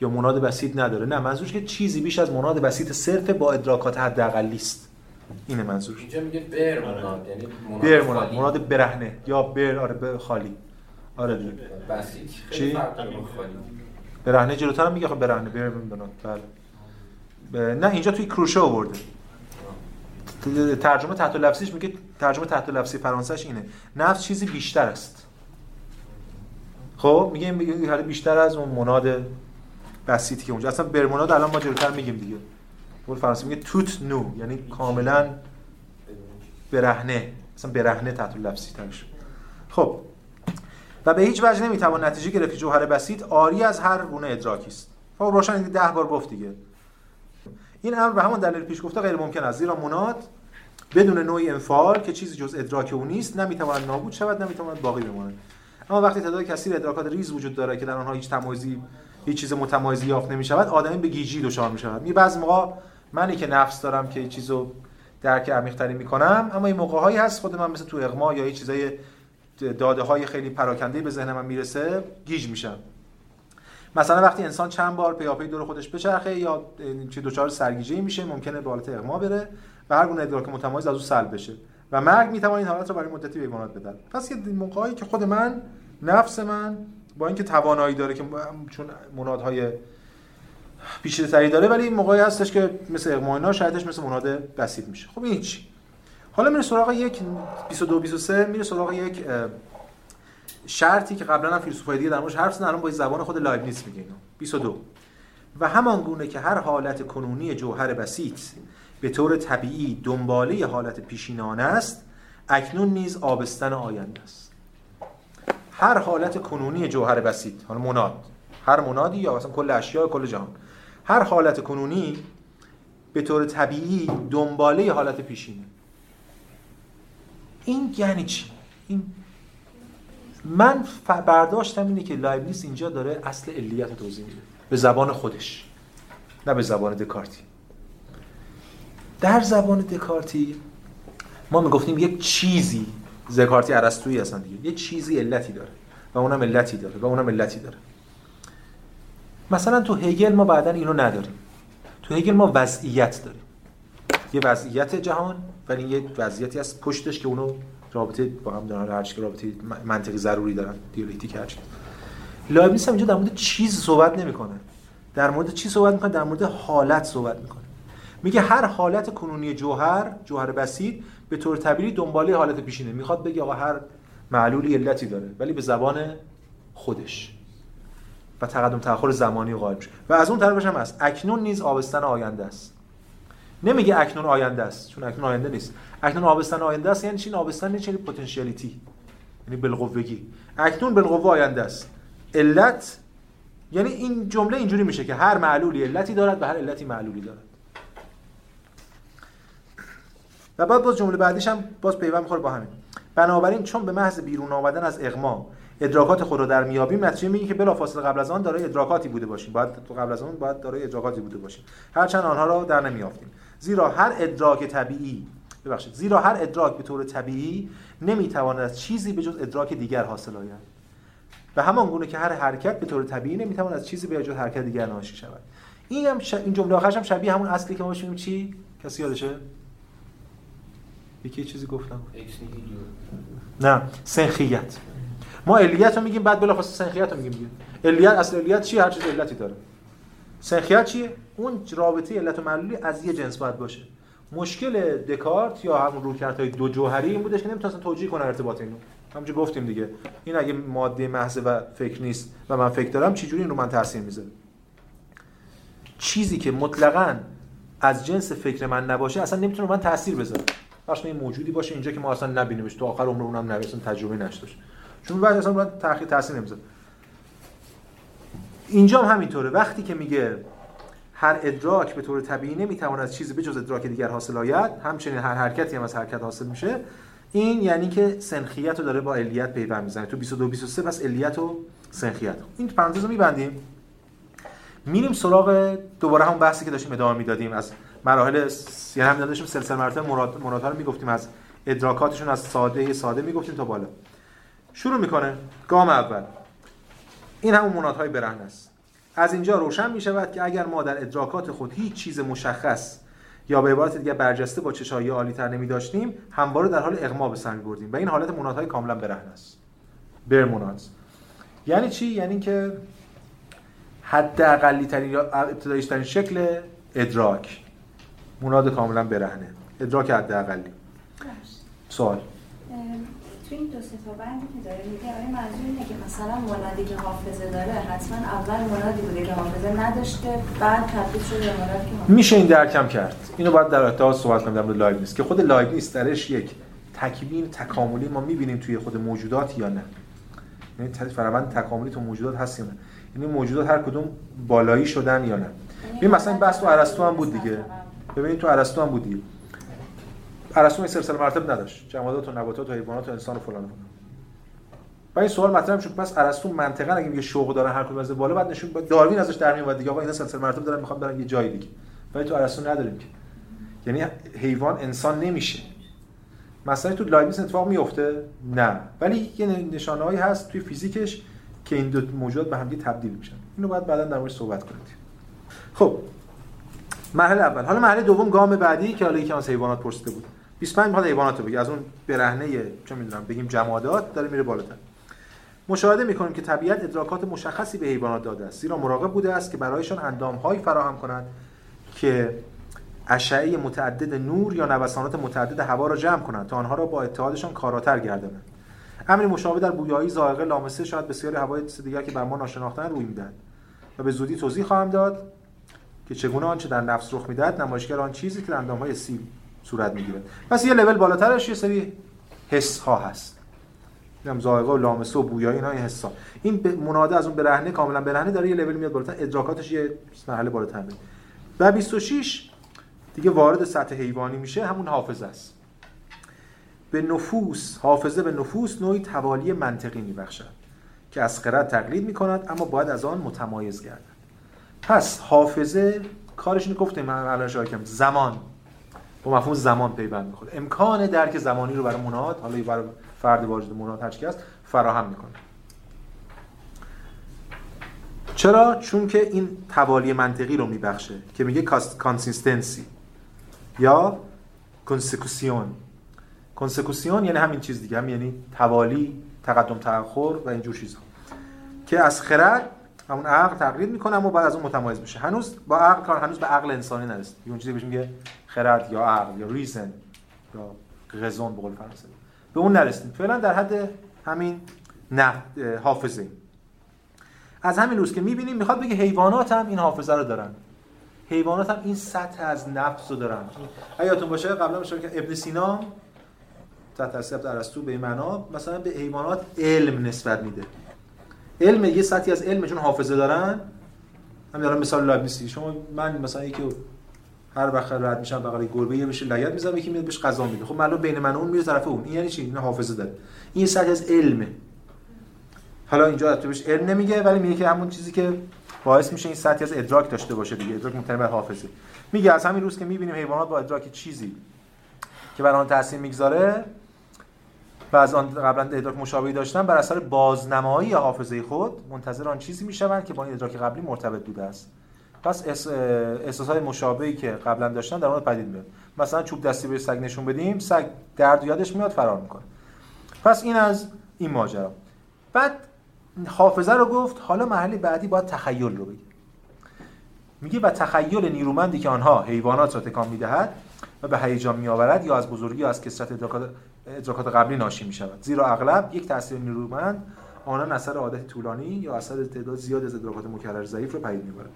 یا مناد بسیط نداره. نه منظورش که چیزی بیش از مناد بسیط صرف با ادراکات حداقلی است اینه منظور اینجا میگه بر مناد یعنی بر مناد مناد برهنه یا بر آره خالی. آره بسیط خیلی فرق داره خالی برهنه جلوتر هم میگه خب برهنه بر مناد بله. نه اینجا توی کروشه آورده. ترجمه تحت لفظیش میگه ترجمه تحت لفظی فرانسهش اینه. نفس چیزی بیشتر است. خب میگه این بیشتر از اون مناد بسیطی که اونجا اصلا برموناد الان ما جلوتر میگیم دیگه. قول فرانسه میگه توت نو یعنی کاملا برهنه. اصلا برهنه تحت لفظی ترش. خب و به هیچ وجه نمی‌توان نتیجه گرفت جوهر بسیط آری از هر گونه ادراکی است. خب روشن ده بار گفت دیگه. این امر به همون دلیل پیش گفته غیر ممکن است. زیرا مناد بدون نوعی انفعال که چیزی جز ادراک او نیست نمی‌تواند نابود شود نمی‌تواند باقی بماند. اما وقتی تعداد کثیر ادراکات ریز وجود داره که در آنها هیچ تمایزی هیچ چیز متمایزی یافت نمی شود آدمی به گیجی دچار می شود می بعضی موقع منی که نفس دارم که چیزو درک عمیق تری می‌کنم اما این موقع هایی هست خود من مثل تو اغما یا چیزای داده های خیلی پراکنده به ذهن من می‌رسه گیج میشم. مثلا وقتی انسان چند بار پیاپی دور خودش بچرخه یا چه دچار سرگیجه میشه ممکنه به حالت اغما بره و هر گونه ادراک متمایز از او سلب بشه. و مرگ می‌تونه این حالت رو برای مدتی بماند بدن پس یه موقعی که خود من نفس من با اینکه توانایی داره که چون منادهای پیچیده‌تری داره ولی این موقعی هستش که مثل اقما اینا شاید مثل مناد بسیط میشه. خب این چی؟ حالا میره سراغ یک 22 23 میره سراغ یک شرطی که قبلا هم فیلسوفای دیگه در موردش حرف زدن الان با زبان خود لایبنیتس میگه اینو. 22 و همان گونه که هر حالت کنونی جوهر بسیط به طور طبیعی دنباله حالت پیشینانه است اکنون نیز آبستن آینده است. هر حالت کنونی جوهر بسیط حالا مناد. هر منادی یا مثلا کل اشیاء کل جهان. هر حالت کنونی به طور طبیعی دنباله حالت پیشینه. این یعنی چی؟ این من برداشتم اینه که لایبنیس اینجا داره اصل علیت رو توضیح میده. به زبان خودش. نه به زبان دکارتی. در زبان دکارتی ما می‌گفتیم یک چیزی زکارتی ارسطویی هستن دیگه. یه چیزی علتی داره و اونم علتی داره و اونم علتی داره. مثلا تو هگل ما بعدا اینو نداریم. تو هگل ما وضعیت داریم. یه وضعیت جهان ولی یه وضعیتی از پشتش که اونو رابطه با هم دارن هر که رابطه منطقی ضروری دارن دیالکتیک هر چی. لایبنیتس هم اینجا در مورد چیز صحبت نمی‌کنه. در مورد چی صحبت می‌کنه؟ در مورد حالت صحبت می‌کنه. میگه هر حالت کنونی جوهر جوهر بسیط به طور طبیعی دنباله حالت پیشینه. می‌خواد بگه آقا هر معلولی علتی داره ولی به زبان خودش. و تقدم تأخر زمانی غالب میشه. و از اون طرفش هم هست. اکنون نیز آبستن آینده است. نمیگه اکنون آینده است چون اکنون آینده نیست. اکنون آبستن آینده است یعنی چی؟ آبستن یعنی چی پتانسیالیتی یعنی بالقوگی. اکنون بالقوه آینده است. علت یعنی این جمله اینجوری میشه که هر معلولی علتی دارد و هر علتی معلولی دارد. و بعد باز جمله بعدیش هم باز پیوند می‌خوره با همین. بنابراین چون به محض بیرون آمدن از اغما ادراکات خود رو در میابیم نتیجه میگه که بلافاصله قبل از آن دارای ادراکاتی بوده باشیم. باید قبل از آن باید دارای ادراکاتی بوده باشیم. هرچند آنها را در نمیافتیم زیرا هر ادراک طبیعی ببخشید زیرا هر ادراک به طور طبیعی نمی‌تواند از چیزی به جز ادراک دیگر حاصل آید. و همان گونه که هر حرکت به طور طبیعی نمی‌تواند از چیزی به جز حرکت دیگر ناشی شود. این هم ش... این جمله آخرش هم شبیه همون اصلی که ما چی؟ کسی یادشه؟ یکی چیزی گفتم. نه. سنخیت. ما علیت رو میگیم بعد بلافاصله سنخیت رو میگیم علیت اصل علیت چیه هر چیز علتی داره. سنخیت چیه؟ اون رابطه علت و معلولی از یه جنس باید باشه. مشکل دکارت یا همون رویکردهای دو جوهری این بودش که نمی‌تونستن توجیه کنن ارتباط اینو. همونجوری گفتیم دیگه. این اگه ماده محض و فکر نیست و من فکر دارم چجوری این رو من تاثیر می‌ذاره؟ چیزی که مطلقاً از جنس فکر من نباشه اصلا نمی‌تونه من تاثیر بذاره. باشه این موجودی باشه اینجا که ما اصلا نبینیمش. تو آخر عمر اونم نبینیم تجربه نشدش چون بعد اصلا باید تأخیر تاثیر نمی‌ذاره. اینجا هم همینطوره. وقتی که میگه هر ادراک به طور طبیعی نمی‌تواند از چیزی بجز ادراک دیگر حاصل آید همچنین هر حرکتی هم از حرکت حاصل میشه این یعنی که سنخیت رو داره با علیت پیوند می‌زنه. تو 22 23 پس علیت و سنخیت. این پرانتز رو میبندیم. میریم سراغ دوباره همون بحثی که داشتیم ادامه می‌دادیم. از مراحل یعنی هم داشتیم سلسله مراتب مراد رو می‌گفتیم. از ادراکاتشون از ساده ساده می‌گفتیم تا بالا. شروع می‌کنه. گام اول. این همون منادهای برهنه است. از اینجا روشن می شود که اگر ما در ادراکات خود هیچ چیز مشخص یا به عبارت دیگه برجسته با چشایی عالی تر نمی داشتیم همواره در حال اغما به سر بردیم و این حالت منادهای کاملا برهنه است. برمونات یعنی چی؟ یعنی که حد اقلی ترین یا ابتدایی ترین شکل ادراک. مناد کاملا برهنه. ادراک حد اقلی سوال. تو این دو سه تا بندی که داره میگه آیا منظور اینه که مثلا منادی که حافظه داره حتما اول منادی بوده که حافظه نداشته بعد تبدیل شده به منادی که میشه این درکم کرد. اینو باید در ارتباط صحبت کنیم در مورد لایب نیست. که خود لایب نیست درش یک تکوین تکاملی ما می‌بینیم توی خود موجودات یا نه. یعنی فراوند تکاملی تو موجودات هست یا نه. یعنی موجودات هر کدوم بالایی شدن یا نه. ببین مثلا بحث تو ارسطو هم بود دیگه. ببینید تو ارسطو هم بود دیگه. ارسطو این سلسله مراتب نداشت. جمادات و نباتات و حیوانات و انسان و فلان و و این سوال مطرح شد پس ارسطو منطقا اگه میگه شوق داره هر کدوم از بالا بعد نشون داروین ازش در میاد دیگه. آقا اینا سلسله مراتب دارن می‌خوام برن یه جای دیگه. ولی تو ارسطو نداریم که. یعنی حیوان انسان نمیشه. مثلا تو لایبنیز اتفاق میفته نه. ولی یه نشانه‌هایی هست توی فیزیکش که این دو موجودات به هم تبدیل میشن. اینو باید بعدا در موردش صحبت کنیم خب. مرحله اول. حالا مرحله دوم گام بعدی که حالا یکی از حیوانات پرسیده بود. 25 می‌خواد حیوانات رو بگه. از اون برهنه چه می‌دونم بگیم جمادات داره میره بالاتر. مشاهده می‌کنیم که طبیعت ادراکات مشخصی به حیوانات داده است. زیرا مراقب بوده است که برایشان اندامهایی فراهم کنند که اشعه متعدد نور یا نوسانات متعدد هوا را جمع کنند تا آنها را با اتحادشان کاراتر گردانند. امری مشابه در بویایی ذائقه لامسه شاید بسیاری هوای دیگر که بر ما ناشناختن روی می‌دهد و به زودی توضیح خواهم داد که چگونه آنچه در نفس رخ می‌دهد نمایشگر آن چیزی که در اندامهای سیب صورت می‌گیره. پس یه لول بالاترش یه سری حس ها هست. نمی‌دونم ذائقه و لامسه و بویایی اینا این حسا این مناده از اون برهنه کاملا برهنه داره یه لول میاد بالاتر. ادراکاتش یه مرحله بالاتر میاد و 26 دیگه وارد سطح حیوانی میشه همون حافظه است. به نفوس حافظه به نفوس نوعی توالی منطقی میبخشد که از خرد تقلید می‌کند اما باید از آن متمایز گردد. پس حافظه کارش گفتیم من الان زمان. با مفهوم زمان پیوند می‌خوره. امکان درک زمانی رو برای مناد حالا برای فرد واجد مناد هر است فراهم می‌کنه. چرا؟ چون که این توالی منطقی رو میبخشه که میگه consistency یا consécution consécution یعنی همین چیز دیگه هم یعنی توالی تقدم تأخر و اینجور چیزها. که از خرد همون عقل تقلید می‌کنه اما بعد از اون متمایز میشه. هنوز با عقل کار هنوز به عقل انسانی نرسید اون چیزی بهش میگه خرد یا عقل یا reason یا raison به قول به اون نرسید فعلا در حد همین حافظه. از همین روز که می‌بینیم می‌خواد بگه حیوانات هم این حافظه رو دارن. حیوانات هم این سطح از نفس رو دارن. یادتون باشه قبلا میشه که ابن سینا تحت تاثیر ارسطو به معنا مثلا به حیوانات علم نسبت میده. علم یه سطحی از علم چون حافظه دارن. هم دارم مثال لایبنیسی شما من مثلا یکی هر وقت رد میشم بغل گربه یه بشه لگد می‌ذارم یکی میاد بهش غذا میده. خب معلوم بین من اون میره طرف اون. این یعنی چی؟ این حافظه داره. این سطح از علمه. حالا اینجا تو بهش علم نمیگه ولی میگه که همون چیزی که باعث میشه این سطحی از ادراک داشته باشه دیگه. ادراک مبتنی بر حافظه. میگه از همین روز که می‌بینیم حیوانات با ادراک چیزی که بر آن تاثیر می‌گذاره و از آن قبلا ادراک مشابهی داشتن بر اثر بازنمایی حافظه خود منتظر آن چیزی می‌شوند که با این ادراک قبلی مرتبط بوده است. پس احساسات مشابهی که قبلا داشتن در اون پدید میاد. مثلا چوب دستی به سگ نشون بدیم سگ درد یادش میاد فرار می‌کنه. پس این از این ماجرا. بعد حافظه رو گفت حالا محلی بعدی باید تخیل رو بگه. میگه و تخیل نیرومندی که آنها حیوانات را تکان می‌دهد و به هیجان میآورد یا از بزرگی یا از کثرت ادراکات ادراکات قبلی ناشی می شود زیرا اغلب یک تاثیر نیرومند آنان اثر عادت طولانی یا اثر تعداد زیاد از ادراکات مکرر ضعیف رو پدید می‌برد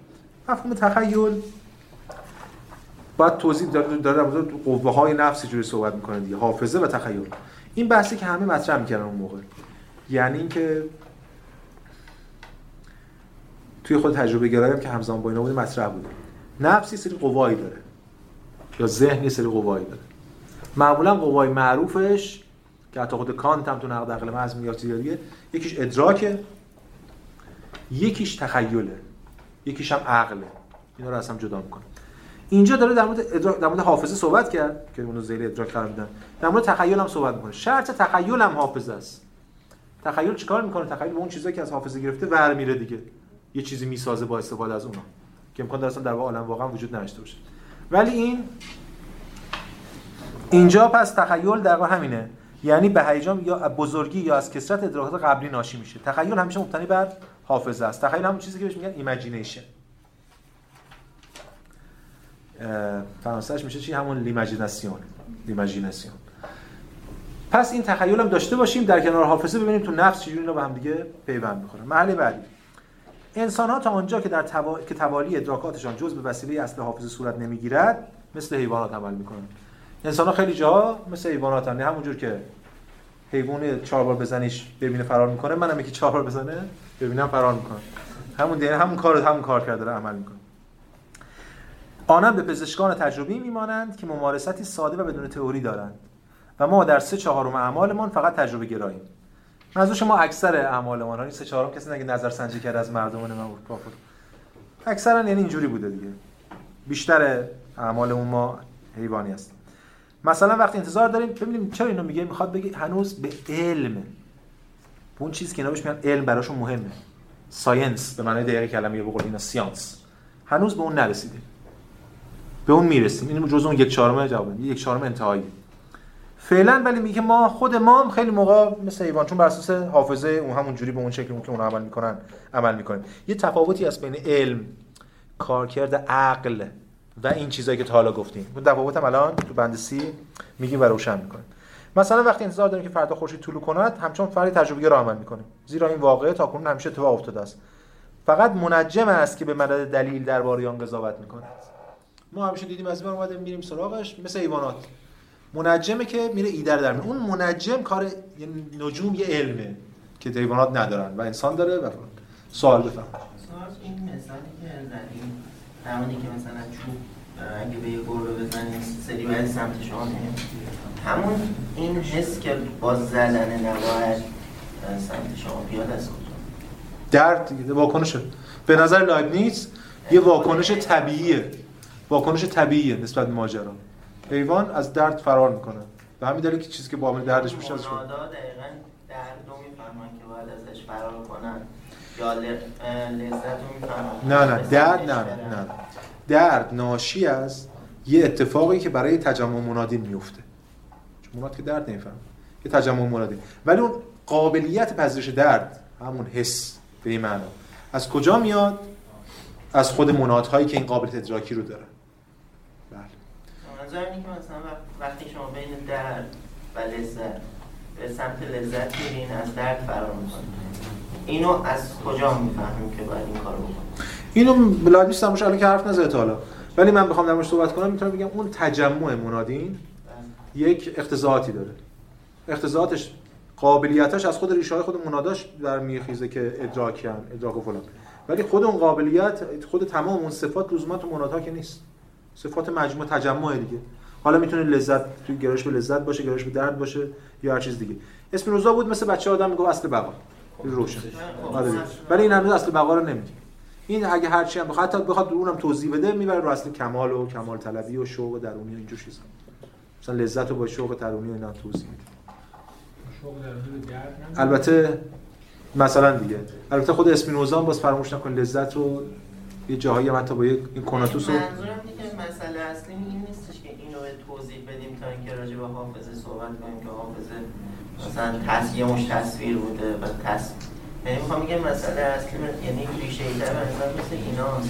مفهوم تخیل. باید توضیح داره در مورد قوه های نفسی جوری صحبت می‌کنه دیگه حافظه و تخیل. این بحثی که همه مطرح می‌کردن اون موقع. یعنی اینکه توی خود تجربه گرایی هم که همزمان با اینا بوده مطرح بوده نفس یه سری قوایی داره. یا ذهن یه سری قوایی داره. معمولا قوای معروفش که حتی خود کانت هم تو نقد عقل محض میاد دیگه یکیش ادراکه یکیش تخیله. یکیش هم عقله. اینا رو هم جدا می‌کنه. اینجا داره در مورد ادراک در مورد حافظه صحبت کرد که اونو زیر ادراک قرار میدن. در مورد تخیل هم صحبت می‌کنه. شرط تخیل هم حافظه است. تخیل چیکار می‌کنه؟ تخیل به اون چیزایی که از حافظه گرفته ور میره دیگه. یه چیزی می‌سازه با استفاده از اونها که امکان داره اصلا در عالم واقعا وجود نداشته باشه. ولی این اینجا پس تخیل در واقع همینه. یعنی به هیجان یا بزرگی یا از کثرت ادراکات قبلی ناشی میشه. تخیل همیشه مبتنی بر حافظه است. تخیل همون چیزی که بهش میگن imagination فرانسهش میشه چی؟ همون l'imagination l'imagination پس این تخیل هم داشته باشیم در کنار حافظه ببینیم تو نفس چجوری اینا به هم دیگه پیوند می‌خورن مرحله بعدی. انسان ها تا آنجا که در توا... که توالی ادراکاتشان جز به وسیله اصل حافظه صورت نمی‌گیرد مثل حیوانات عمل می‌کنن انسان ها خیلی جاها مثل حیوانات هم همونجور که حیوان چهار بار بزنیش ببینه فرار می‌کنه منم یکی چهار بار بزنه. ببینم فرار می‌کنه. همون دیگه همون کار همون کار کرده داره عمل می‌کنه. آنان به پزشکان تجربی میمانند که ممارستی ساده و بدون تئوری دارند. و ما در سه چهارم اعمالمان فقط تجربه گراییم. منظور ما اکثر اعمالمان ها سه چهارم کسی نگه نظر سنجی کرده از مردمان ما کافر. اکثرا یعنی اینجوری بوده دیگه. بیشتر اعمالمون ما حیوانی است مثلا وقتی انتظار داریم ببینیم چرا اینو میگه؟ می‌خواد بگه هنوز به علم اون چیزی که اینا بهش علم براشون مهمه. science به معنای دقیق کلمه به قول اینا science هنوز به اون نرسیدیم. به اون می‌رسیم. این جزء اون یک چهارم جواب یک چهارم انتهایی. فعلا ولی میگه ما خود ما هم خیلی موقع مثل حیوان چون بر اساس حافظه اون همون جوری به اون شکلی که اون عمل می‌کنن عمل می‌کنیم. یه تفاوتی هست بین علم کارکرد عقل و این چیزایی که تا حالا گفتیم. اون تفاوت هم الان تو بند سی میگیم و روشن می‌کنیم. مثلا وقتی انتظار داریم که فردا خورشید طلوع کند همچون فرد تجربه را عمل می‌کنیم. زیرا این واقعه تاکنون همیشه اتفاق افتاده است. فقط منجم است که به مدد دلیل درباره آن قضاوت می‌کند. ما همیشه دیدیم از این اومدیم میریم سراغش مثل ایوانات منجمه که میره ایده در اون منجم کار یه نجوم یه علمه که دیوانات ندارن و انسان داره و سوال بفهم این مثالی که زدیم همونی که مثلا چوب اگه به یه گربه بزنیم سری باید سمت شما همون این حس که با زدن نباید سمت شما بیاد از کجا؟ درد واکنشه به نظر لایبنیتس یه واکنش طبیعیه. واکنش طبیعیه نسبت به ماجرا. حیوان از درد فرار می‌کنه. به همین دلیل که چیزی که با دردش میشه از دقیقاً درد رو می‌فهمن که باید ازش فرار کنن. یا لذت رو می‌فهمن نه نه درد نه نه. نه درد ناشی از یه اتفاقی که برای تجمع منادین میفته. چون مناد که درد نمیفهم یه تجمع منادین. ولی اون قابلیت پذیرش درد همون حس به این معنا. از کجا میاد؟ از خود منادهایی که این قابلیت ادراکی رو داره. منظور اینه که مثلا وقتی شما بین درد و لذت به سمت لذت میرین از درد فرار می‌کنید. اینو از کجا می‌فهمیم که باید این کارو بکنیم؟ اینو بلاد نیستم الان که حرف نزده حالا. ولی من بخوام در صحبت کنم می‌تونم بگم اون تجمع منادین یک اختزاعاتی داره. اختزاعاتش قابلیتش از خود ریشه های خود مناداش در میخیزه که ادراکیان ادراک و فلان. ولی خود اون قابلیت خود تمام اون صفات لزوما تو منادها که نیست. صفات مجموع تجمع دیگه. حالا می‌تونه لذت توی گرایش به لذت باشه گرایش به درد باشه یا هر چیز دیگه. اسپینوزا بود مثل بچه آدم میگه اصل بقا. روشن. آره. ولی این هنوز اصل بقا رو نمیگه این اگه هر چی هم بخواد حتی بخواد اونم توضیح بده می‌بره رو اصل کمال و کمال طلبی و شوق درونی و اینجور چیزا. مثلا لذت رو با شوق درونی و اینا توضیح میده. البته مثلا دیگه. البته خود اسپینوزا باز فراموش نکن لذت رو یه جاهایی هم حتی با یک این کناتوس رو منظورم دیگه مسئله اصلی این نیستش که اینو به توضیح بدیم تا اینکه راجع به حافظه صحبت کنیم که حافظه مثلا تصویر مش تصویر بوده و تص یعنی می‌خوام بگم مسئله اصلی یعنی ریشه ای در مثل ایناست.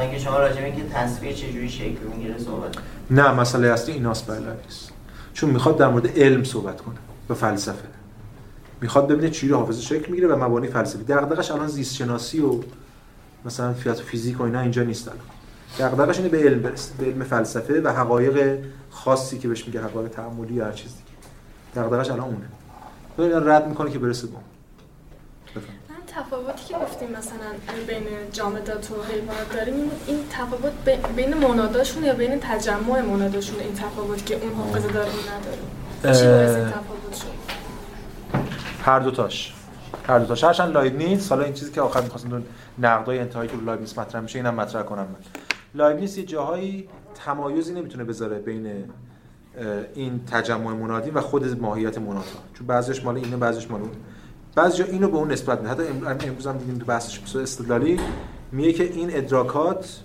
اینکه شما راجع به اینکه تصویر چجوری شکل می‌گیره صحبت نه مسئله اصلی ایناست بله نیست چون می‌خواد در مورد علم صحبت کنه و فلسفه. می‌خواد ببینه چجوری حافظه شکل می‌گیره و مبانی فلسفی. دغدغش الان زیست شناسی و مثلا فیزیک و اینا اینجا نیست الان. دغدغش اینه به علم برسه به علم فلسفه و حقایق خاصی که بهش میگه حقایق تعاملی یا هر چیز دیگه. دغدغش الان اونه. رد می‌کنه که برسه به تفاوتی که گفتیم مثلا بین جامدات و حیوانات داریم این تفاوت بین مناداشون یا بین تجمع مناداشون این تفاوت که اون حافظه داره نداره؟ چی باعث این تفاوت شد؟ هر دو تاش هر دو تاش هرچند لایبنیتس حالا این چیزی که آخر می‌خواستم نقدای انتهایی که لایبنیتس مطرح میشه اینم مطرح کنم من. لایبنیتس یه جاهایی تمایزی نمی‌تونه بذاره بین این تجمع منادی و خود ماهیت منادها چون بعضیش مال اینه بعضیش مال اون. بعضی جا اینو به اون نسبت میده. حتی امروز هم دیدیم تو بحثش استدلالی. میگه که این ادراکات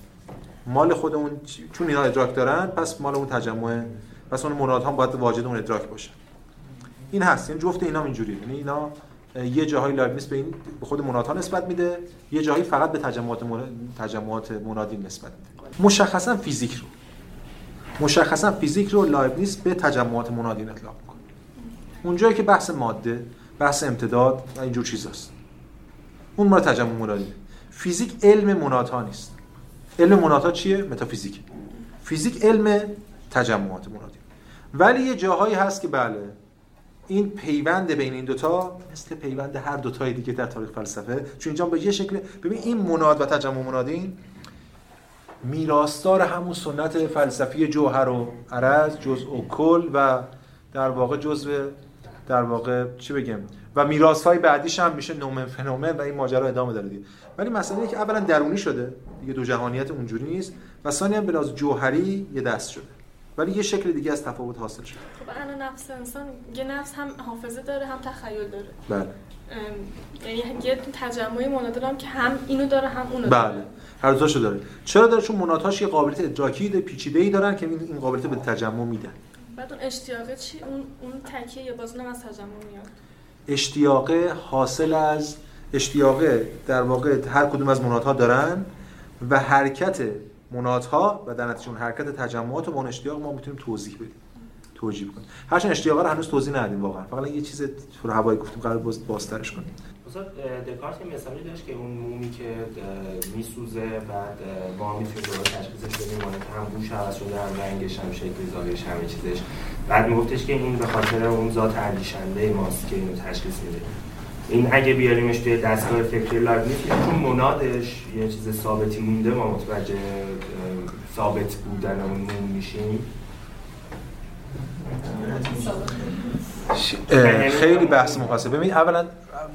مال خود اون چون اینا ادراک دارن پس مال اون تجمع پس اون منادها هم باید واجد اون ادراک باشه. این هست. یعنی جفت اینا اینجوریه. یعنی اینا یه جاهای لایبنیس به این به خود منادها نسبت میده. یه جاهایی فقط به تجمعات تجمعات منادی نسبت میده. مشخصا فیزیک رو. مشخصا فیزیک رو لایبنیس به تجمعات منادین اطلاق می‌کنه. اونجایی که بحث ماده بحث امتداد و اینجور چیزاست اون مال تجمع منادی فیزیک علم منادها نیست. علم منادها چیه؟ متافیزیک. فیزیک علم تجمعات منادی. ولی یه جاهایی هست که بله این پیوند بین این دوتا مثل پیوند هر دوتای دیگه در تاریخ فلسفه. چون اینجا به یه شکل ببین این مناد و تجمع منادین میراستار همون سنت فلسفی جوهر و عرض جزء و کل و در واقع جزء در واقع چی بگم؟ و میراث های بعدیش هم میشه نومن فنومن و این ماجرا ادامه داره دیگه ولی مسئله که اولا درونی شده. دیگه دو جهانیت اونجوری نیست. و ثانیا به جوهری یه دست شده. ولی یه شکل دیگه از تفاوت حاصل شده. خب انا نفس انسان یه نفس هم حافظه داره هم تخیل داره. بله. یعنی یه تجمعی مناد که هم اینو داره هم اونو داره. بله. هر دوتاشو داره. چرا داره؟ چون منادهاش یه قابلیت ادراکی پیچیده ای دارن که این قابلیت به تجمع میدن. بعد اون اشتیاقه چی؟ اون اون تکیه یا باز از تجمع میاد؟ اشتیاقه حاصل از اشتیاقه در واقع هر کدوم از منادها دارن و حرکت منادها و در نتیجه حرکت تجمعات و اون اشتیاق ما می‌تونیم توضیح بدیم. توجیه کنیم هرچند اشتیاق رو هنوز توضیح ندیم واقعا. فقط یه چیز تو هوایی گفتیم قرار باز بازترش کنیم. مثلا دکارت یه مثالی داشت که اون مومی که میسوزه بعد ما می‌تونیم دوباره تشخیصش بدیم که هم بوش عوض شده هم رنگش هم شکل ظاهرش همه چیزش. بعد میگفتش که این به خاطر اون ذات اندیشنده ماست که اینو تشخیص میده. این اگه بیاریمش توی دستگاه فکری لایبنیتس چون منادش یه چیز ثابتی مونده ما متوجه ثابت بودن اون موم میشیم. خیلی بحث مقایسه ببین اولا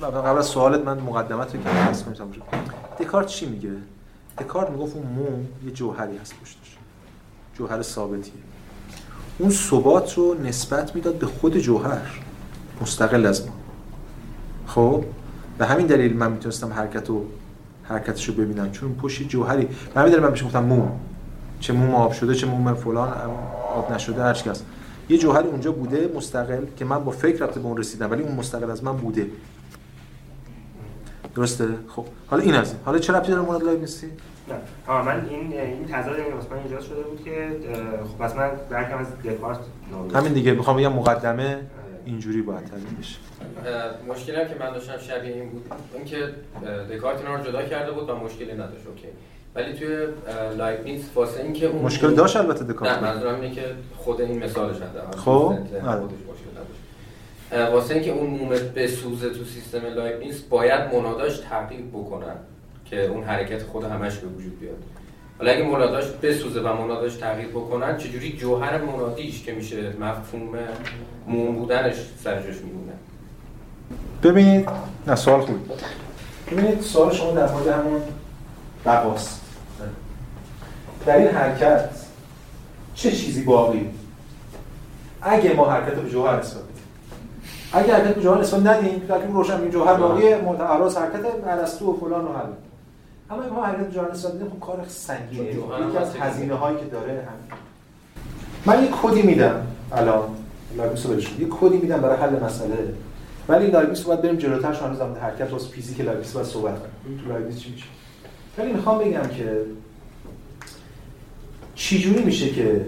قبل از سوالت من مقدمت رو که بحث کنیم دکارت چی میگه؟ دکارت می‌گفت اون موم یه جوهری هست پشتش. جوهر ثابتیه. اون ثبات رو نسبت می‌داد به خود جوهر. مستقل از ما. خب؟ به همین دلیل من می‌تونستم حرکت و حرکتش رو ببینم. چون پشت جوهری به همین دلیل من بهش گفتم موم. چه موم آب شده چه موم فلان آب نشده هر کس یه جوهری اونجا بوده مستقل که من با فکر رفته به اون رسیدم ولی اون مستقل از من بوده. درسته؟ خب حالا این از حالا چرا ربطی داره مورد لایبنیتسی؟ نه. ها من این این تضاد این واسه من ایجاد شده بود که خب پس من درکم از دکارت همین دیگه. می‌خوام بگم مقدمه اینجوری باید تعریف بشه. مشکلی که من داشتم شبیه این بود اینکه دکارت اینا رو جدا کرده بود و مشکلی نداشت. okay. ولی توی لایبنیتس واسه اینکه اون مشکل داشت البته دکارت نه منظورم اینه که خود این مثالش هست خب. آره. واسه اینکه اون مومت بسوزه تو سیستم لایبنیتس باید مناداش تغییر بکنن که اون حرکت خود همش به وجود بیاد. حالا اگه مناداش بسوزه و مناداش تغییر بکنن چجوری جوهر منادیش که میشه مفهوم موم بودنش سرجاش میمونه؟ ببینید نه سوال خوب ببینید سوال شما در مورد همون بقاست. در این حرکت چه چیزی باقی؟ اگه ما حرکت به جوهر نسبت بدیم. اگه حرکت به جوهر نسبت ندیم که روشن این جوهر باقی متعرض حرکت ارسطو و فلان و حل اما اگه ما حرکت به جوهر نسبت بدیم خب کار سنگینه. یکی از هزینه هایی که داره همین. من یک کدی میدم الان. لاگوس رو یک کدی میدم برای حل مسئله. ولی لاگوس باید بریم جلوتر شما زمان حرکت واسه فیزیک لاگوس باید صحبت کنیم. تو لاگوس چی میشه؟ ولی می‌خوام بگم که چجوری میشه که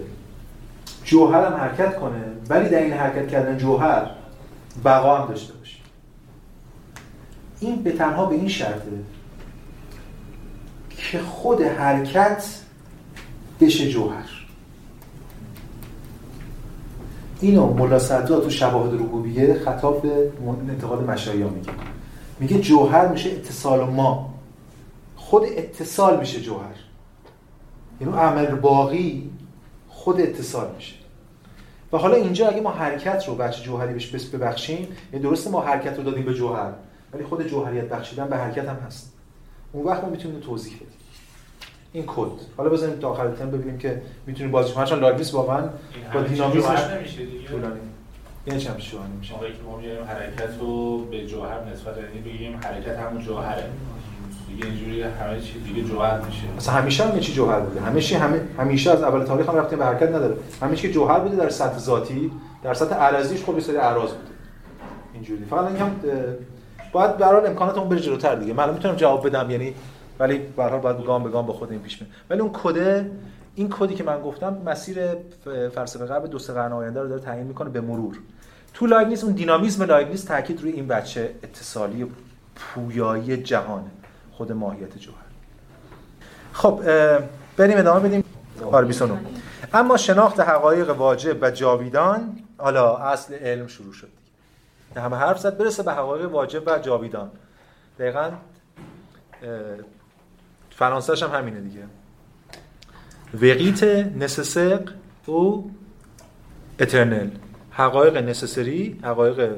جوهر هم حرکت کنه ولی در این حرکت کردن جوهر بقا هم داشته باشه؟ این به تنها به این شرطه که خود حرکت بشه جوهر. اینو ملا تو شواهد ربوبیه خطاب به انتقاد مشایا میگه میگه جوهر میشه اتصال ما. خود اتصال میشه جوهر. یعنی عمل باقی خود اتصال میشه. و حالا اینجا اگه ما حرکت رو وجه جوهری بهش ببخشیم یعنی درسته ما حرکت رو دادیم به جوهر ولی خود جوهریت بخشیدن به حرکت هم هست. اون وقت ما می‌تونیم توضیح بدیم. این کد. حالا بزنیم تا آخر ترم ببینیم که می‌تونیم بازی کنیم. چون لایبنیتس واقعا با دینامیزمش نمیشه دیگه. طولانی. یعنی چه میشه نمیشه؟ موقعی که ما میگیم حرکت رو به جوهر نسبت یعنی بگیم حرکت همون جوهره. دیگه اینجوری همه چی دیگه جوهر میشه. مثلا همیشه همه چی جوهر بوده. همیشه همه همیشه از اول تاریخ هم رفتیم به حرکت نداره. همیشه که جوهر بوده در سطح ذاتی در سطح عرضیش خب سری اعراض بوده. اینجوری. فقط میگم باید به هر امکاناتمون بره جلوتر دیگه. من می‌تونم جواب بدم یعنی ولی به هر حال باید گام به گام به خود این پیش میره ولی اون کده این کدی که من گفتم مسیر فلسفه غرب دو سه قرن آینده رو داره تعیین می‌کنه به مرور. تو لایبنیز اون دینامیزم لایبنیز تاکید روی این بچه اتصالی پویایی جهان خود ماهیت جوهر. خب بریم ادامه بدیم. آره 29 اما شناخت حقایق واجب و جاویدان حالا اصل علم شروع شد دیگه. همه حرف زد برسه به حقایق واجب و جاویدان. دقیقا فرانسهش هم همینه دیگه. وقیت نسسق او اترنل حقایق نسسری حقایق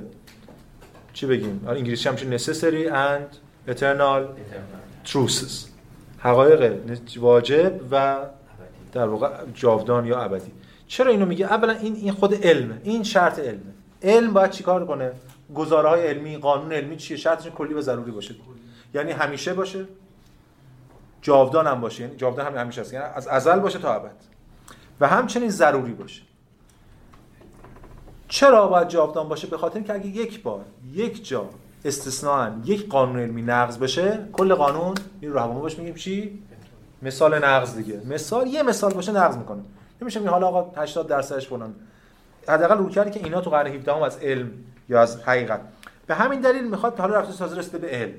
چی بگیم؟ انگلیسی هم چی necessary and eternal truths حقایق واجب و در واقع جاودان یا ابدی. چرا اینو میگه؟ اولا این این خود علمه. این شرط علمه. علم باید چیکار کنه؟ گزاره های علمی قانون علمی چیه؟ شرطش کلی و ضروری باشه. یعنی همیشه باشه. جاودان هم باشه. یعنی جاودان هم همیشه هست یعنی از ازل باشه تا ابد. و همچنین ضروری باشه. چرا باید جاودان باشه؟ به خاطر که اگه یک بار یک جا استثناا یک قانون علمی نقض بشه کل قانون این رو هواما میگیم چی؟ مثال نقض دیگه. مثال یه مثال باشه نقض می‌کنه. نمیشه میگه حالا آقا 80 درصدش فلان. حداقل رو که اینا تو قرن 17 از علم یا از حقیقت. به همین دلیل می‌خواد حالا رفته رسیده به علم.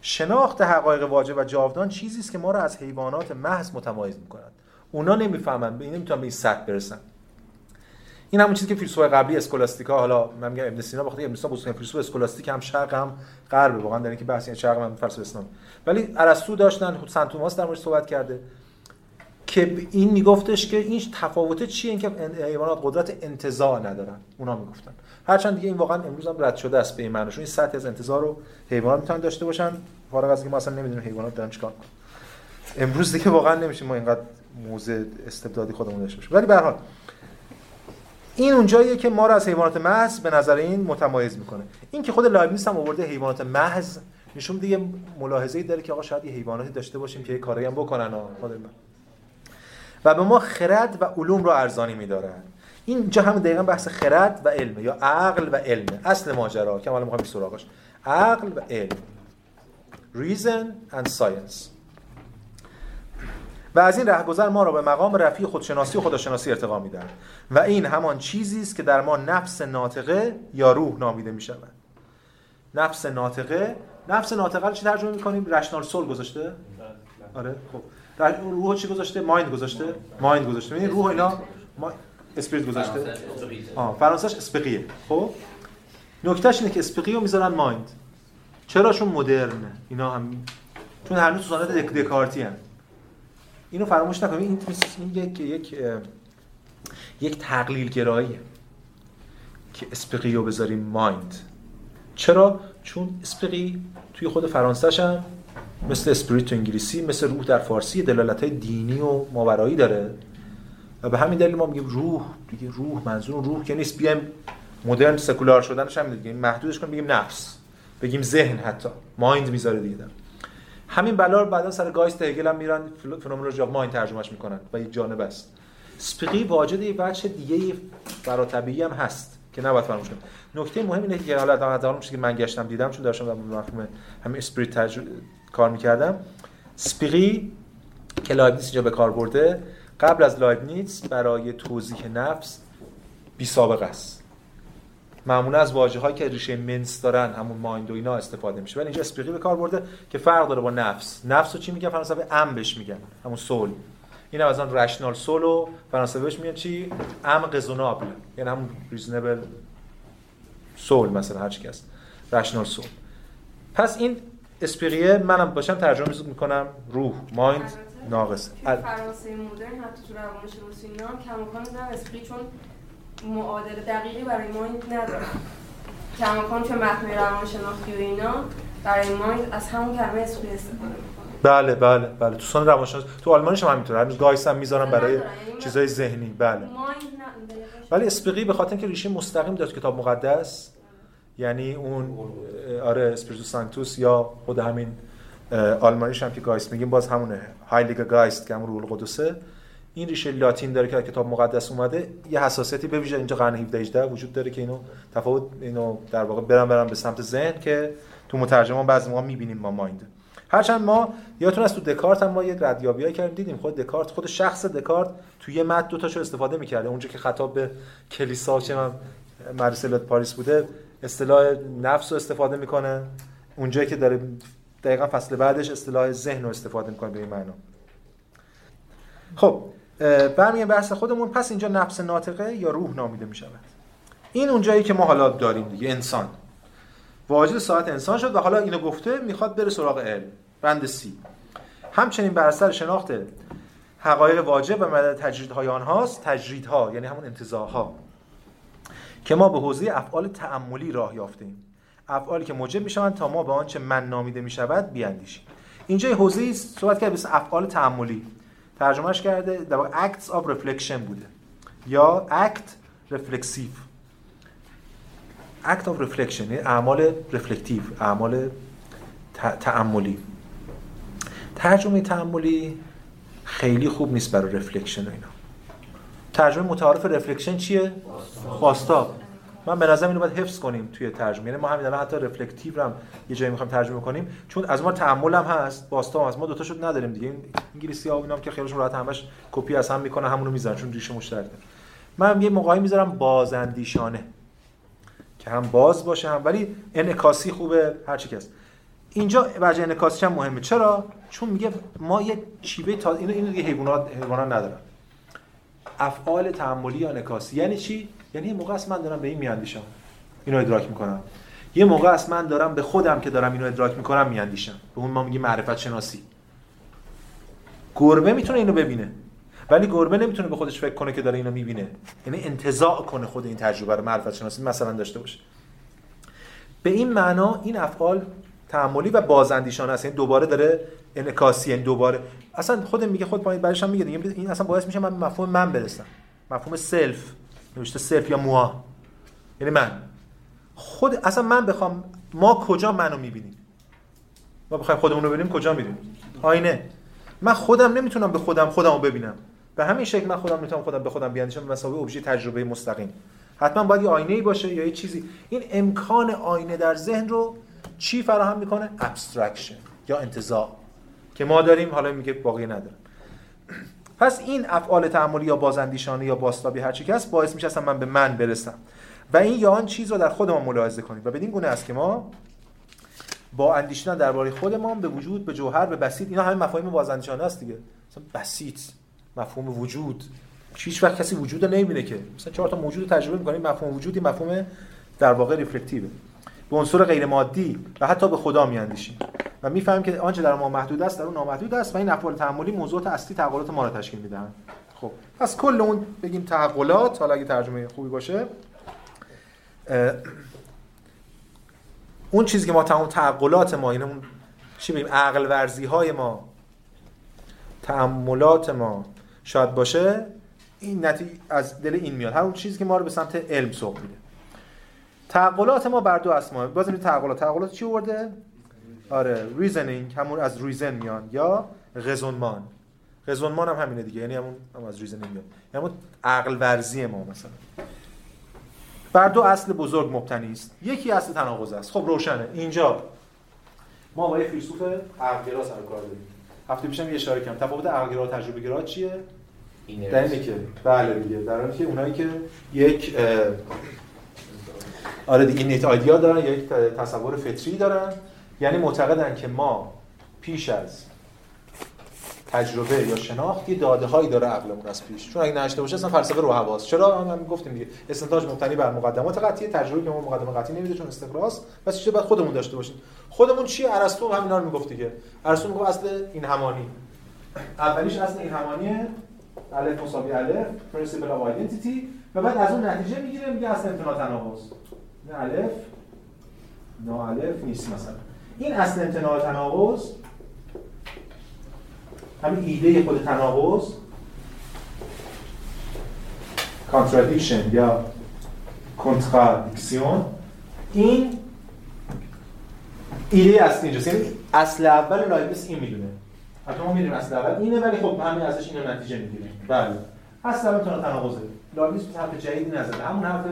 شناخت حقایق واجب و جاودان چیزی است که ما رو از حیوانات محض متمایز می‌کنند اونا نمی‌فهمن به این نمی‌تونن به این سطح برسن. این همون چیزی که فیلسوفای قبلی اسکولاستیکا حالا من میگم ابن سینا بخاطر ابن سینا بزرگترین فیلسوف اسکولاستیک هم شرق هم غرب واقعا در اینکه بحث این شرق هم فلسفه اسلام ولی ارسطو داشتن سنت توماس در موردش صحبت کرده که این میگفتش که این تفاوت چیه؟ اینکه حیوانات قدرت انتزاع ندارن. اونا می‌گفتن. هرچند دیگه این واقعا امروز هم رد شده است به این معنیشون این سطح از انتظار رو حیوانات می‌تونن داشته باشن. فارغ از اینکه ما اصلا نمی‌دونیم حیوانات دارن چیکار امروز دیگه واقعا نمیشه ما اینقدر موزه استبدادی خودمون داشته باشیم. ولی به هر حال این اونجاییه که ما رو از حیوانات محض به نظر این متمایز می‌کنه. این که خود لایبنیس هم آورده حیوانات محض. نشون دیگه ملاحظه‌ای داره که آقا شاید یه حیواناتی داشته باشیم که یه کاری هم بکنن و به ما خرد و علوم رو ارزانی میدارن اینجا هم دقیقا بحث خرد و علم یا عقل و علم. اصل ماجرا. که حالا می‌خوام سراغش. عقل و علم. Reason and science. و از این رهگذر ما را به مقام رفیع خودشناسی و خداشناسی ارتقا میدن و این همان چیزی است که در ما نفس ناطقه یا روح نامیده می شود نفس ناطقه نفس ناطقه رو چی ترجمه می‌کنیم؟ رشنال سول گذاشته؟ آره خب. روح چی گذاشته؟ mind گذاشته. mind گذاشته. ببین روح اینا ما spirit گذاشته. آه فرانسهش esprit ه خب؟ نکتهش اینه که esprit و می‌ذارن mind. چرا؟ چون مدرن اینا هم چون هنوز تو سنت دکارتی هن. اینو فراموش نکنید. این این یک یک یک تقلیل گراییه که esprit و بذاریم mind. چرا؟ چون esprit توی خود فرانسهش هم مثل spirit تو انگلیسی مثل روح در فارسی دلالت های دینی و ماورایی داره. و به همین دلیل ما میگیم روح دیگه روح منظور روح که نیست. بیایم مدرن سکولار شدنش هم دیگه. محدودش کنیم بگیم نفس. بگیم ذهن حتی. mind می‌ذاره دیگه. داره. همین بلا بعدا سر Geist هگل هم میرن phenomenology of mind ترجمهش می‌کنن و یک جانب است. esprit واجد یه وجه دیگه طبیعی هم هست که نباید فراموش کنیم. نکته مهم اینه که حالا در که من گشتم دیدم چون داشتم در مفهوم همین esprit کار می‌کردم esprit ی که لایبنیتس اینجا به کار برده قبل از لایبنیتس برای توضیح نفس بی سابقه است. معمولا از واژه هایی که ریشه mens دارن همون mind و اینا استفاده میشه. ولی اینجا esprit به کار برده که فرق داره با نفس. نفس رو چی میگن؟ فرانسوی âme بهش میگن. همون soul. این هم از آن rational soul و فرانسه بهش میگن چی؟ âme raisonnable یعنی هم reasonable soul مثلا هر چی هست. rational soul پس این esprit ه منم باشم ترجمه می‌کنم. روح mind ناقص. فرانسه مدرن حتی تو روانشناسی اینا هم کماکان زن esprit چون معادل دقیقی برای mind نداره. کماکان توی متن روانشناختی و اینا. برای mind از همون کلمه esprit استفاده بله بله بله. تو سن روانشناسی تو آلمانیش هم همینطوره. هنوز Geist هم می‌ذارن برای. یعنی چیزای ذهنی. بله. نه ولی esprit به خاطر اینکه ریشه مستقیم داد کتاب مقدس یعنی اون آره spiritus sanctus یا خود همین آلمانیش هم که Geist میگیم باز همونه. heilig Geist که همون روح القدسه این ریشه لاتین داره که کتاب مقدس اومده یه حساسیتی به ویژه اینجا قرن 17 18 وجود داره که اینو تفاوت اینو در واقع برم برم به سمت ذهن که تو مترجمان بعضی موقع می‌بینیم ما mind. هرچند ما یادتون از تو دکارت هم ما یک ردیابیایی کردیم دیدیم خود دکارت خود شخص دکارت تو یه متن دو تاشو استفاده می‌کرده. اونجا که خطاب به کلیسا چه من پاریس بوده اصطلاح نفس رو استفاده می‌کنه. اونجایی که داره دقیقا فصل بعدش اصطلاح ذهن رو استفاده می‌کنه به این معنا. خب اه، برمیگردیم بحث خودمون. پس اینجا نفس ناطقه یا روح نامیده می‌شود. این اونجایی که ما حالا داریم دیگه انسان. واجد ساعت انسان شد و حالا اینو گفته می‌خواد بره سراغ علم. بند سی همچنین بر اثر شناخت حقایق واجب و مدد تجریدهای آنهاست. تجریدها یعنی همون انتزاعها که ما به حوزه افعال تعملی راه یافتیم. افعالی که موجب می‌شوند تا ما به آنچه من نامیده می‌شود بیاندیشیم. اینجا حوزه صحبت کرد به افعال تعملی ترجمهش کرده در واقع acts of reflection بوده. یا act reflexive. act of reflection یعنی اعمال reflective اعمال تأملی ترجمه تأملی خیلی خوب نیست برای reflection و اینا. ترجمه متعارف reflection چیه؟ بازتاب من به نظرم اینو باید حفظ کنیم توی ترجمه. یعنی ما همین الان حتی reflective هم یه جایی می‌خوایم ترجمه کنیم. چون از ما تأمل هم هست بازتاب هم هست. ما دو تاشو نداریم دیگه. این انگلیسی ها و اینا هم که خیلیشون راحت همش کپی از هم می‌کنه همونو می‌ذارن. چون ریشه مشترکه. من یه موقعی می‌ذارم بازاندیشانه که هم باز باشه هم ولی انعکاسی خوبه هر چی هست. اینجا وجه انعکاسیش هم مهمه. چرا؟ چون میگه ما یه چیبه تا اینو اینو دیگه حیوانات حیوانات ندارن. افعال تعملی یا انعکاسی. یعنی چی؟ یعنی یه موقع است من دارم به این میاندیشم اینو ادراک می‌کنم. یه موقع است من دارم به خودم که دارم اینو ادراک می‌کنم میاندیشم. به اون ما میگیم معرفت شناسی گربه می‌تونه اینو ببینه ولی گربه نمی‌تونه به خودش فکر کنه که داره اینو می‌بینه. یعنی انتزاع کنه خود این تجربه رو معرفت شناسی مثلا داشته باشه. به این معنا این افعال تأملی و بازاندیشانه است. یعنی دوباره داره انعکاسی یعنی دوباره اصلا خود میگه خود پایین برش میگه این اصلا باعث میشه من مفهوم من برسم. مفهوم self. نوشته self یا moi ها. یعنی من. خود اصلا من بخوام ما کجا منو می‌بینیم؟ ما بخوایم خودمون رو ببینیم کجا میریم؟ آینه. من خودم نمی‌تونم به خودم خودم رو ببینم. به همین شکل من خودم می‌تونم خودم به خودم بیاندیشم به مثابه ابژه تجربه مستقیم. حتما باید یه آینه ای باشه یا یه چیزی. این امکان آینه در ذهن رو چی فراهم می‌کنه؟ abstraction یا انتزاع. که ما داریم حالا میگه باقی نداره. پس این افعال تأملی یا بازاندیشانه یا بازتابی هر چی که هست باعث میشه اصلا من به من برسم. و این یا آن چیز رو در خودمان ملاحظه کنیم. و بدین گونه است که ما با اندیشیدن درباره خودمان به وجود به جوهر به بسیط اینا همه مفاهیم بازاندیشانه است دیگه. مثلا بسیط مفهوم وجود. هیچ وقت کسی وجود رو نمی‌بینه که. مثلا چهار تا موجود تجربه می‌کنیم مفهوم وجودی مفهوم در واقع ریفلکتیوه. به عنصر غیر مادی و حتی به خدا میاندیشیم. و می‌فهمیم که آنچه در ما محدود است در اون نامحدود است و این افعال تعاملی موضوعات اصلی تحولات ما رو تشکیل می‌دهند. خب پس کل اون بگیم تحولات حالا اگه ترجمه خوبی باشه اون چیزی که ما تمام تعقلات ما یعنی اون چی بگیم عقل ورزی های ما تأملات ما شاید باشه این نتیجه از دل این میاد. همون چیزی که ما رو به سمت علم سوق میده. تعقلات ما بر دو اسما باز این تعقلات. تعقلات چی آورده آره reasoning همون از reason میان یا raisonnement raisonnement هم همینه دیگه یعنی همون هم از reasoning میاد. یعنی همون عقل ورزی ما مثلا. بر دو اصل بزرگ مبتنی است. یکی اصل تناقض است. خب روشنه. اینجا ما با یه فیلسوف عقلگرا سر کار داریم. هفته پیشم یه اشاره کردم. تفاوت عقلگرا و تجربه گرا چیه؟ در اینه که بله دیگه. در اینه که اونایی که یک آره دیگه اینیت آیدیا دارن یا یک تصور فطری دارن. یعنی معتقدن که ما پیش از تجربه یا شناخت یه داده هایی داره عقلمون از پیش. چون اگه نشته باشه اصلا فلسفه رو حواس چرا؟ هم گفتیم دیگه استنتاج مبتنی بر مقدمات قطعی تجربه که ما مقدمه قطعی نمیده چون استقراض. پس چه بعد خودمون داشته باشیم؟ خودمون چی؟ ارسطو همینا رو می‌گفت دیگه. ارسطو می‌گفت اصل این همانی. اولیش اصل این همانیه. الف مساوی الف principle of و بعد از اون نتیجه می‌گیره میگه اصل امتناع تناقض. نه الف نه الف نیست مثلا. این اصل امتناع تناقض همین ایده خود تناقض contradiction یا contradiction این ایده اصلی اینجاست. یعنی اصل اول لایبنیتس این می‌دونه. حتی ما می‌دونیم اصل اول اینه ولی خب همین ازش اینو نتیجه می‌گیریم بله. اصل اول تناقضه. لایبنیتس حرف جدیدی نزده. همون حرف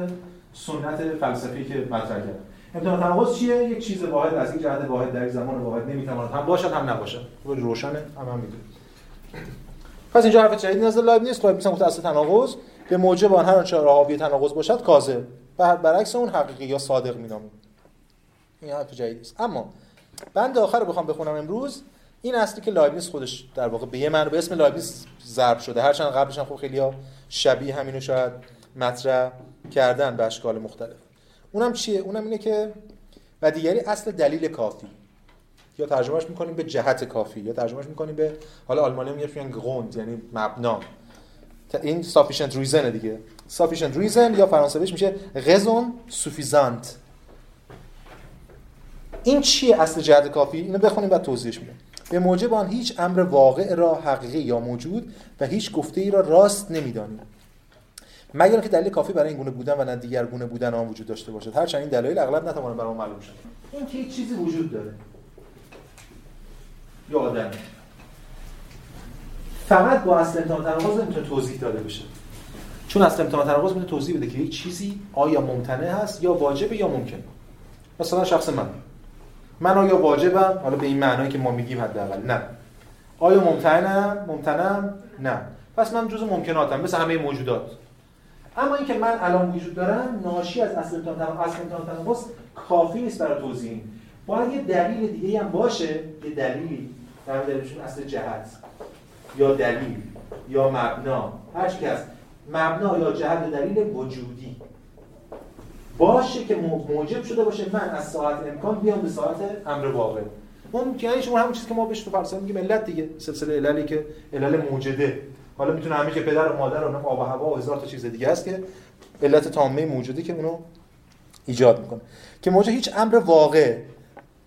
سنت فلسفی که مطرح کرد. امتناع تناقض چیه؟ یک چیز واحد از این جهت واحد در یک زمان واحد نمی‌تواند هم باشد هم نباشد. روشنه هم هم می‌دونیم. پس اینجا حرف جدید نزد لایبنیتس لایبنیتس گفته اصل تناقض. به موجب آن هر آنچه حاوی تناقض باشد کاذب. بر برعکس اون حقیقی یا صادق مینامیم. این حرف جدید است. اما بند آخر رو بخوام بخونم امروز. این اصلی که لایبنیتس خودش در واقع به یه معنی به اسم لایبنیتس ضرب شده. هرچند قبلش هم خب خیلی‌ها شبیه همینو شاید مطرح کردن به اشکال مختلف. اونم چیه؟ اونم اینه که و دیگری اصل دلیل کافی. یا ترجمهش می‌کنیم به جهت کافی یا ترجمهش می‌کنیم به حالا آلمانی میگن گروند یعنی مبنا. این sufficient reason دیگه. Sufficient reason یا فرانسویش میشه raison suffisante. این چیه اصل جهت کافی؟ اینو بخونیم بعد توضیحش میدم. به موجب آن هیچ امر واقع را حقیقی یا موجود و هیچ گفته ای را راست نمی‌دانیم. مگر که دلیل کافی برای این گونه بودن و نه دیگر گونه بودن آن وجود داشته باشد. هرچند این دلایل اغلب نتوانند برای ما معلوم شد این که چیزی وجود داره. یا آدم. فقط با اصل امتحان تناقض نمی‌تونه توضیح داده بشه. چون اصل امتحان تناقض می‌تونه توضیح بده که یک چیزی آیا ممتنع هست یا واجبه یا ممکن. مثلا شخص من. من آیا واجبم؟ حالا به این معنایی که ما میگیم حداقل. نه. آیا ممتنعم؟ ممتنعم؟ نه. پس من جزء ممکناتم مثل همه موجودات. اما اینکه من الان وجود دارم ناشی از اصل امتحان اصل امتحان کافی نیست برای توضیح. باید یه دلیل دیگه هم باشه یه دلیلی در دلیلشون اصل جهت. یا دلیل یا مبنا. هر چی هست. مبنا یا جهت دلیل وجودی. باشه که موجب شده باشه من از ساعت امکان بیام به ساعت امر واقع. اون یعنی شما همون چیزی که ما بهش تو فلسفه میگیم علت دیگه. سلسله عللی که علل موجده. حالا می‌تونه همه که پدر و مادر و آب و هوا و هزار تا چیز دیگه است که علت تامه موجودی که اونو ایجاد می‌کنه. که موجب هیچ امر واقع.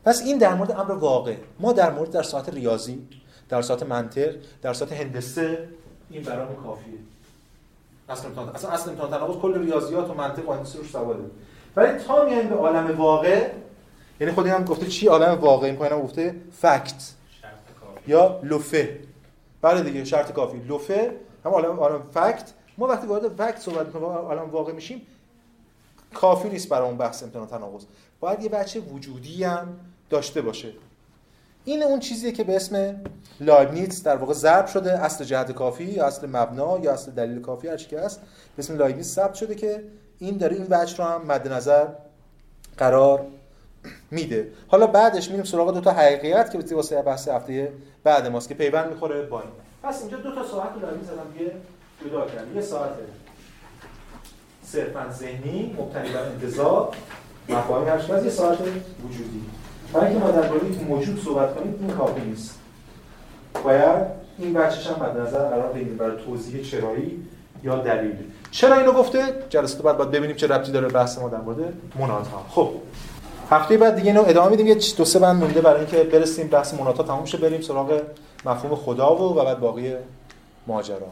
پس این در مورد امر واقع. ما در مورد در ساعت ریاضی در ساعت منطق در ساعت هندسه این برامون کافیه. اصلا امتحان اصلا اصل امتحان تناقض کل ریاضیات و منطق و هندسه روش سواده. ولی تا میایم به عالم واقع یعنی خود هم گفته چی عالم واقع؟ این پایینم گفته فکت. یا لفه بله دیگه شرط کافی. لفه هم عالم عالم fact ما وقتی وارد fact صحبت می‌کنیم عالم واقع میشیم کافی نیست برای اون بحث امتناع تناقض. باید یه وجه وجودی هم داشته باشه. این اون چیزیه که به اسم لایبنیتس در واقع ضرب شده. اصل جهت کافی یا اصل مبنا یا اصل دلیل کافی هر چی که هست به اسم لایبنیتس ثبت شده که این داره این وجه رو هم مد نظر قرار میده. حالا بعدش میریم سراغ دو تا حقیقت که واسه بحث هفته بعد ماست که پیوند می‌خوره با این. پس اینجا دو تا ساعت لایبنیتس زدم یه جدا کردم یه ساعت صرفا ذهنی مبتنی بر انتظار مفاهیم هر یه ساعت وجودی. برای اینکه ما در مورد موجود صحبت کنیم این کافی نیست. باید این بچش هم مد نظر قرار بگیریم برای توضیح چرایی یا دلیل. چرا اینو گفته؟ جلسه بعد باید ببینیم چه ربطی داره بحث ما در مورد منات ها خب. هفته بعد دیگه اینو ادامه میدیم. یه دو سه بند مونده برای اینکه برسیم بحث منات ها تموم شه بریم سراغ مفهوم خدا و بعد باقی ماجرا.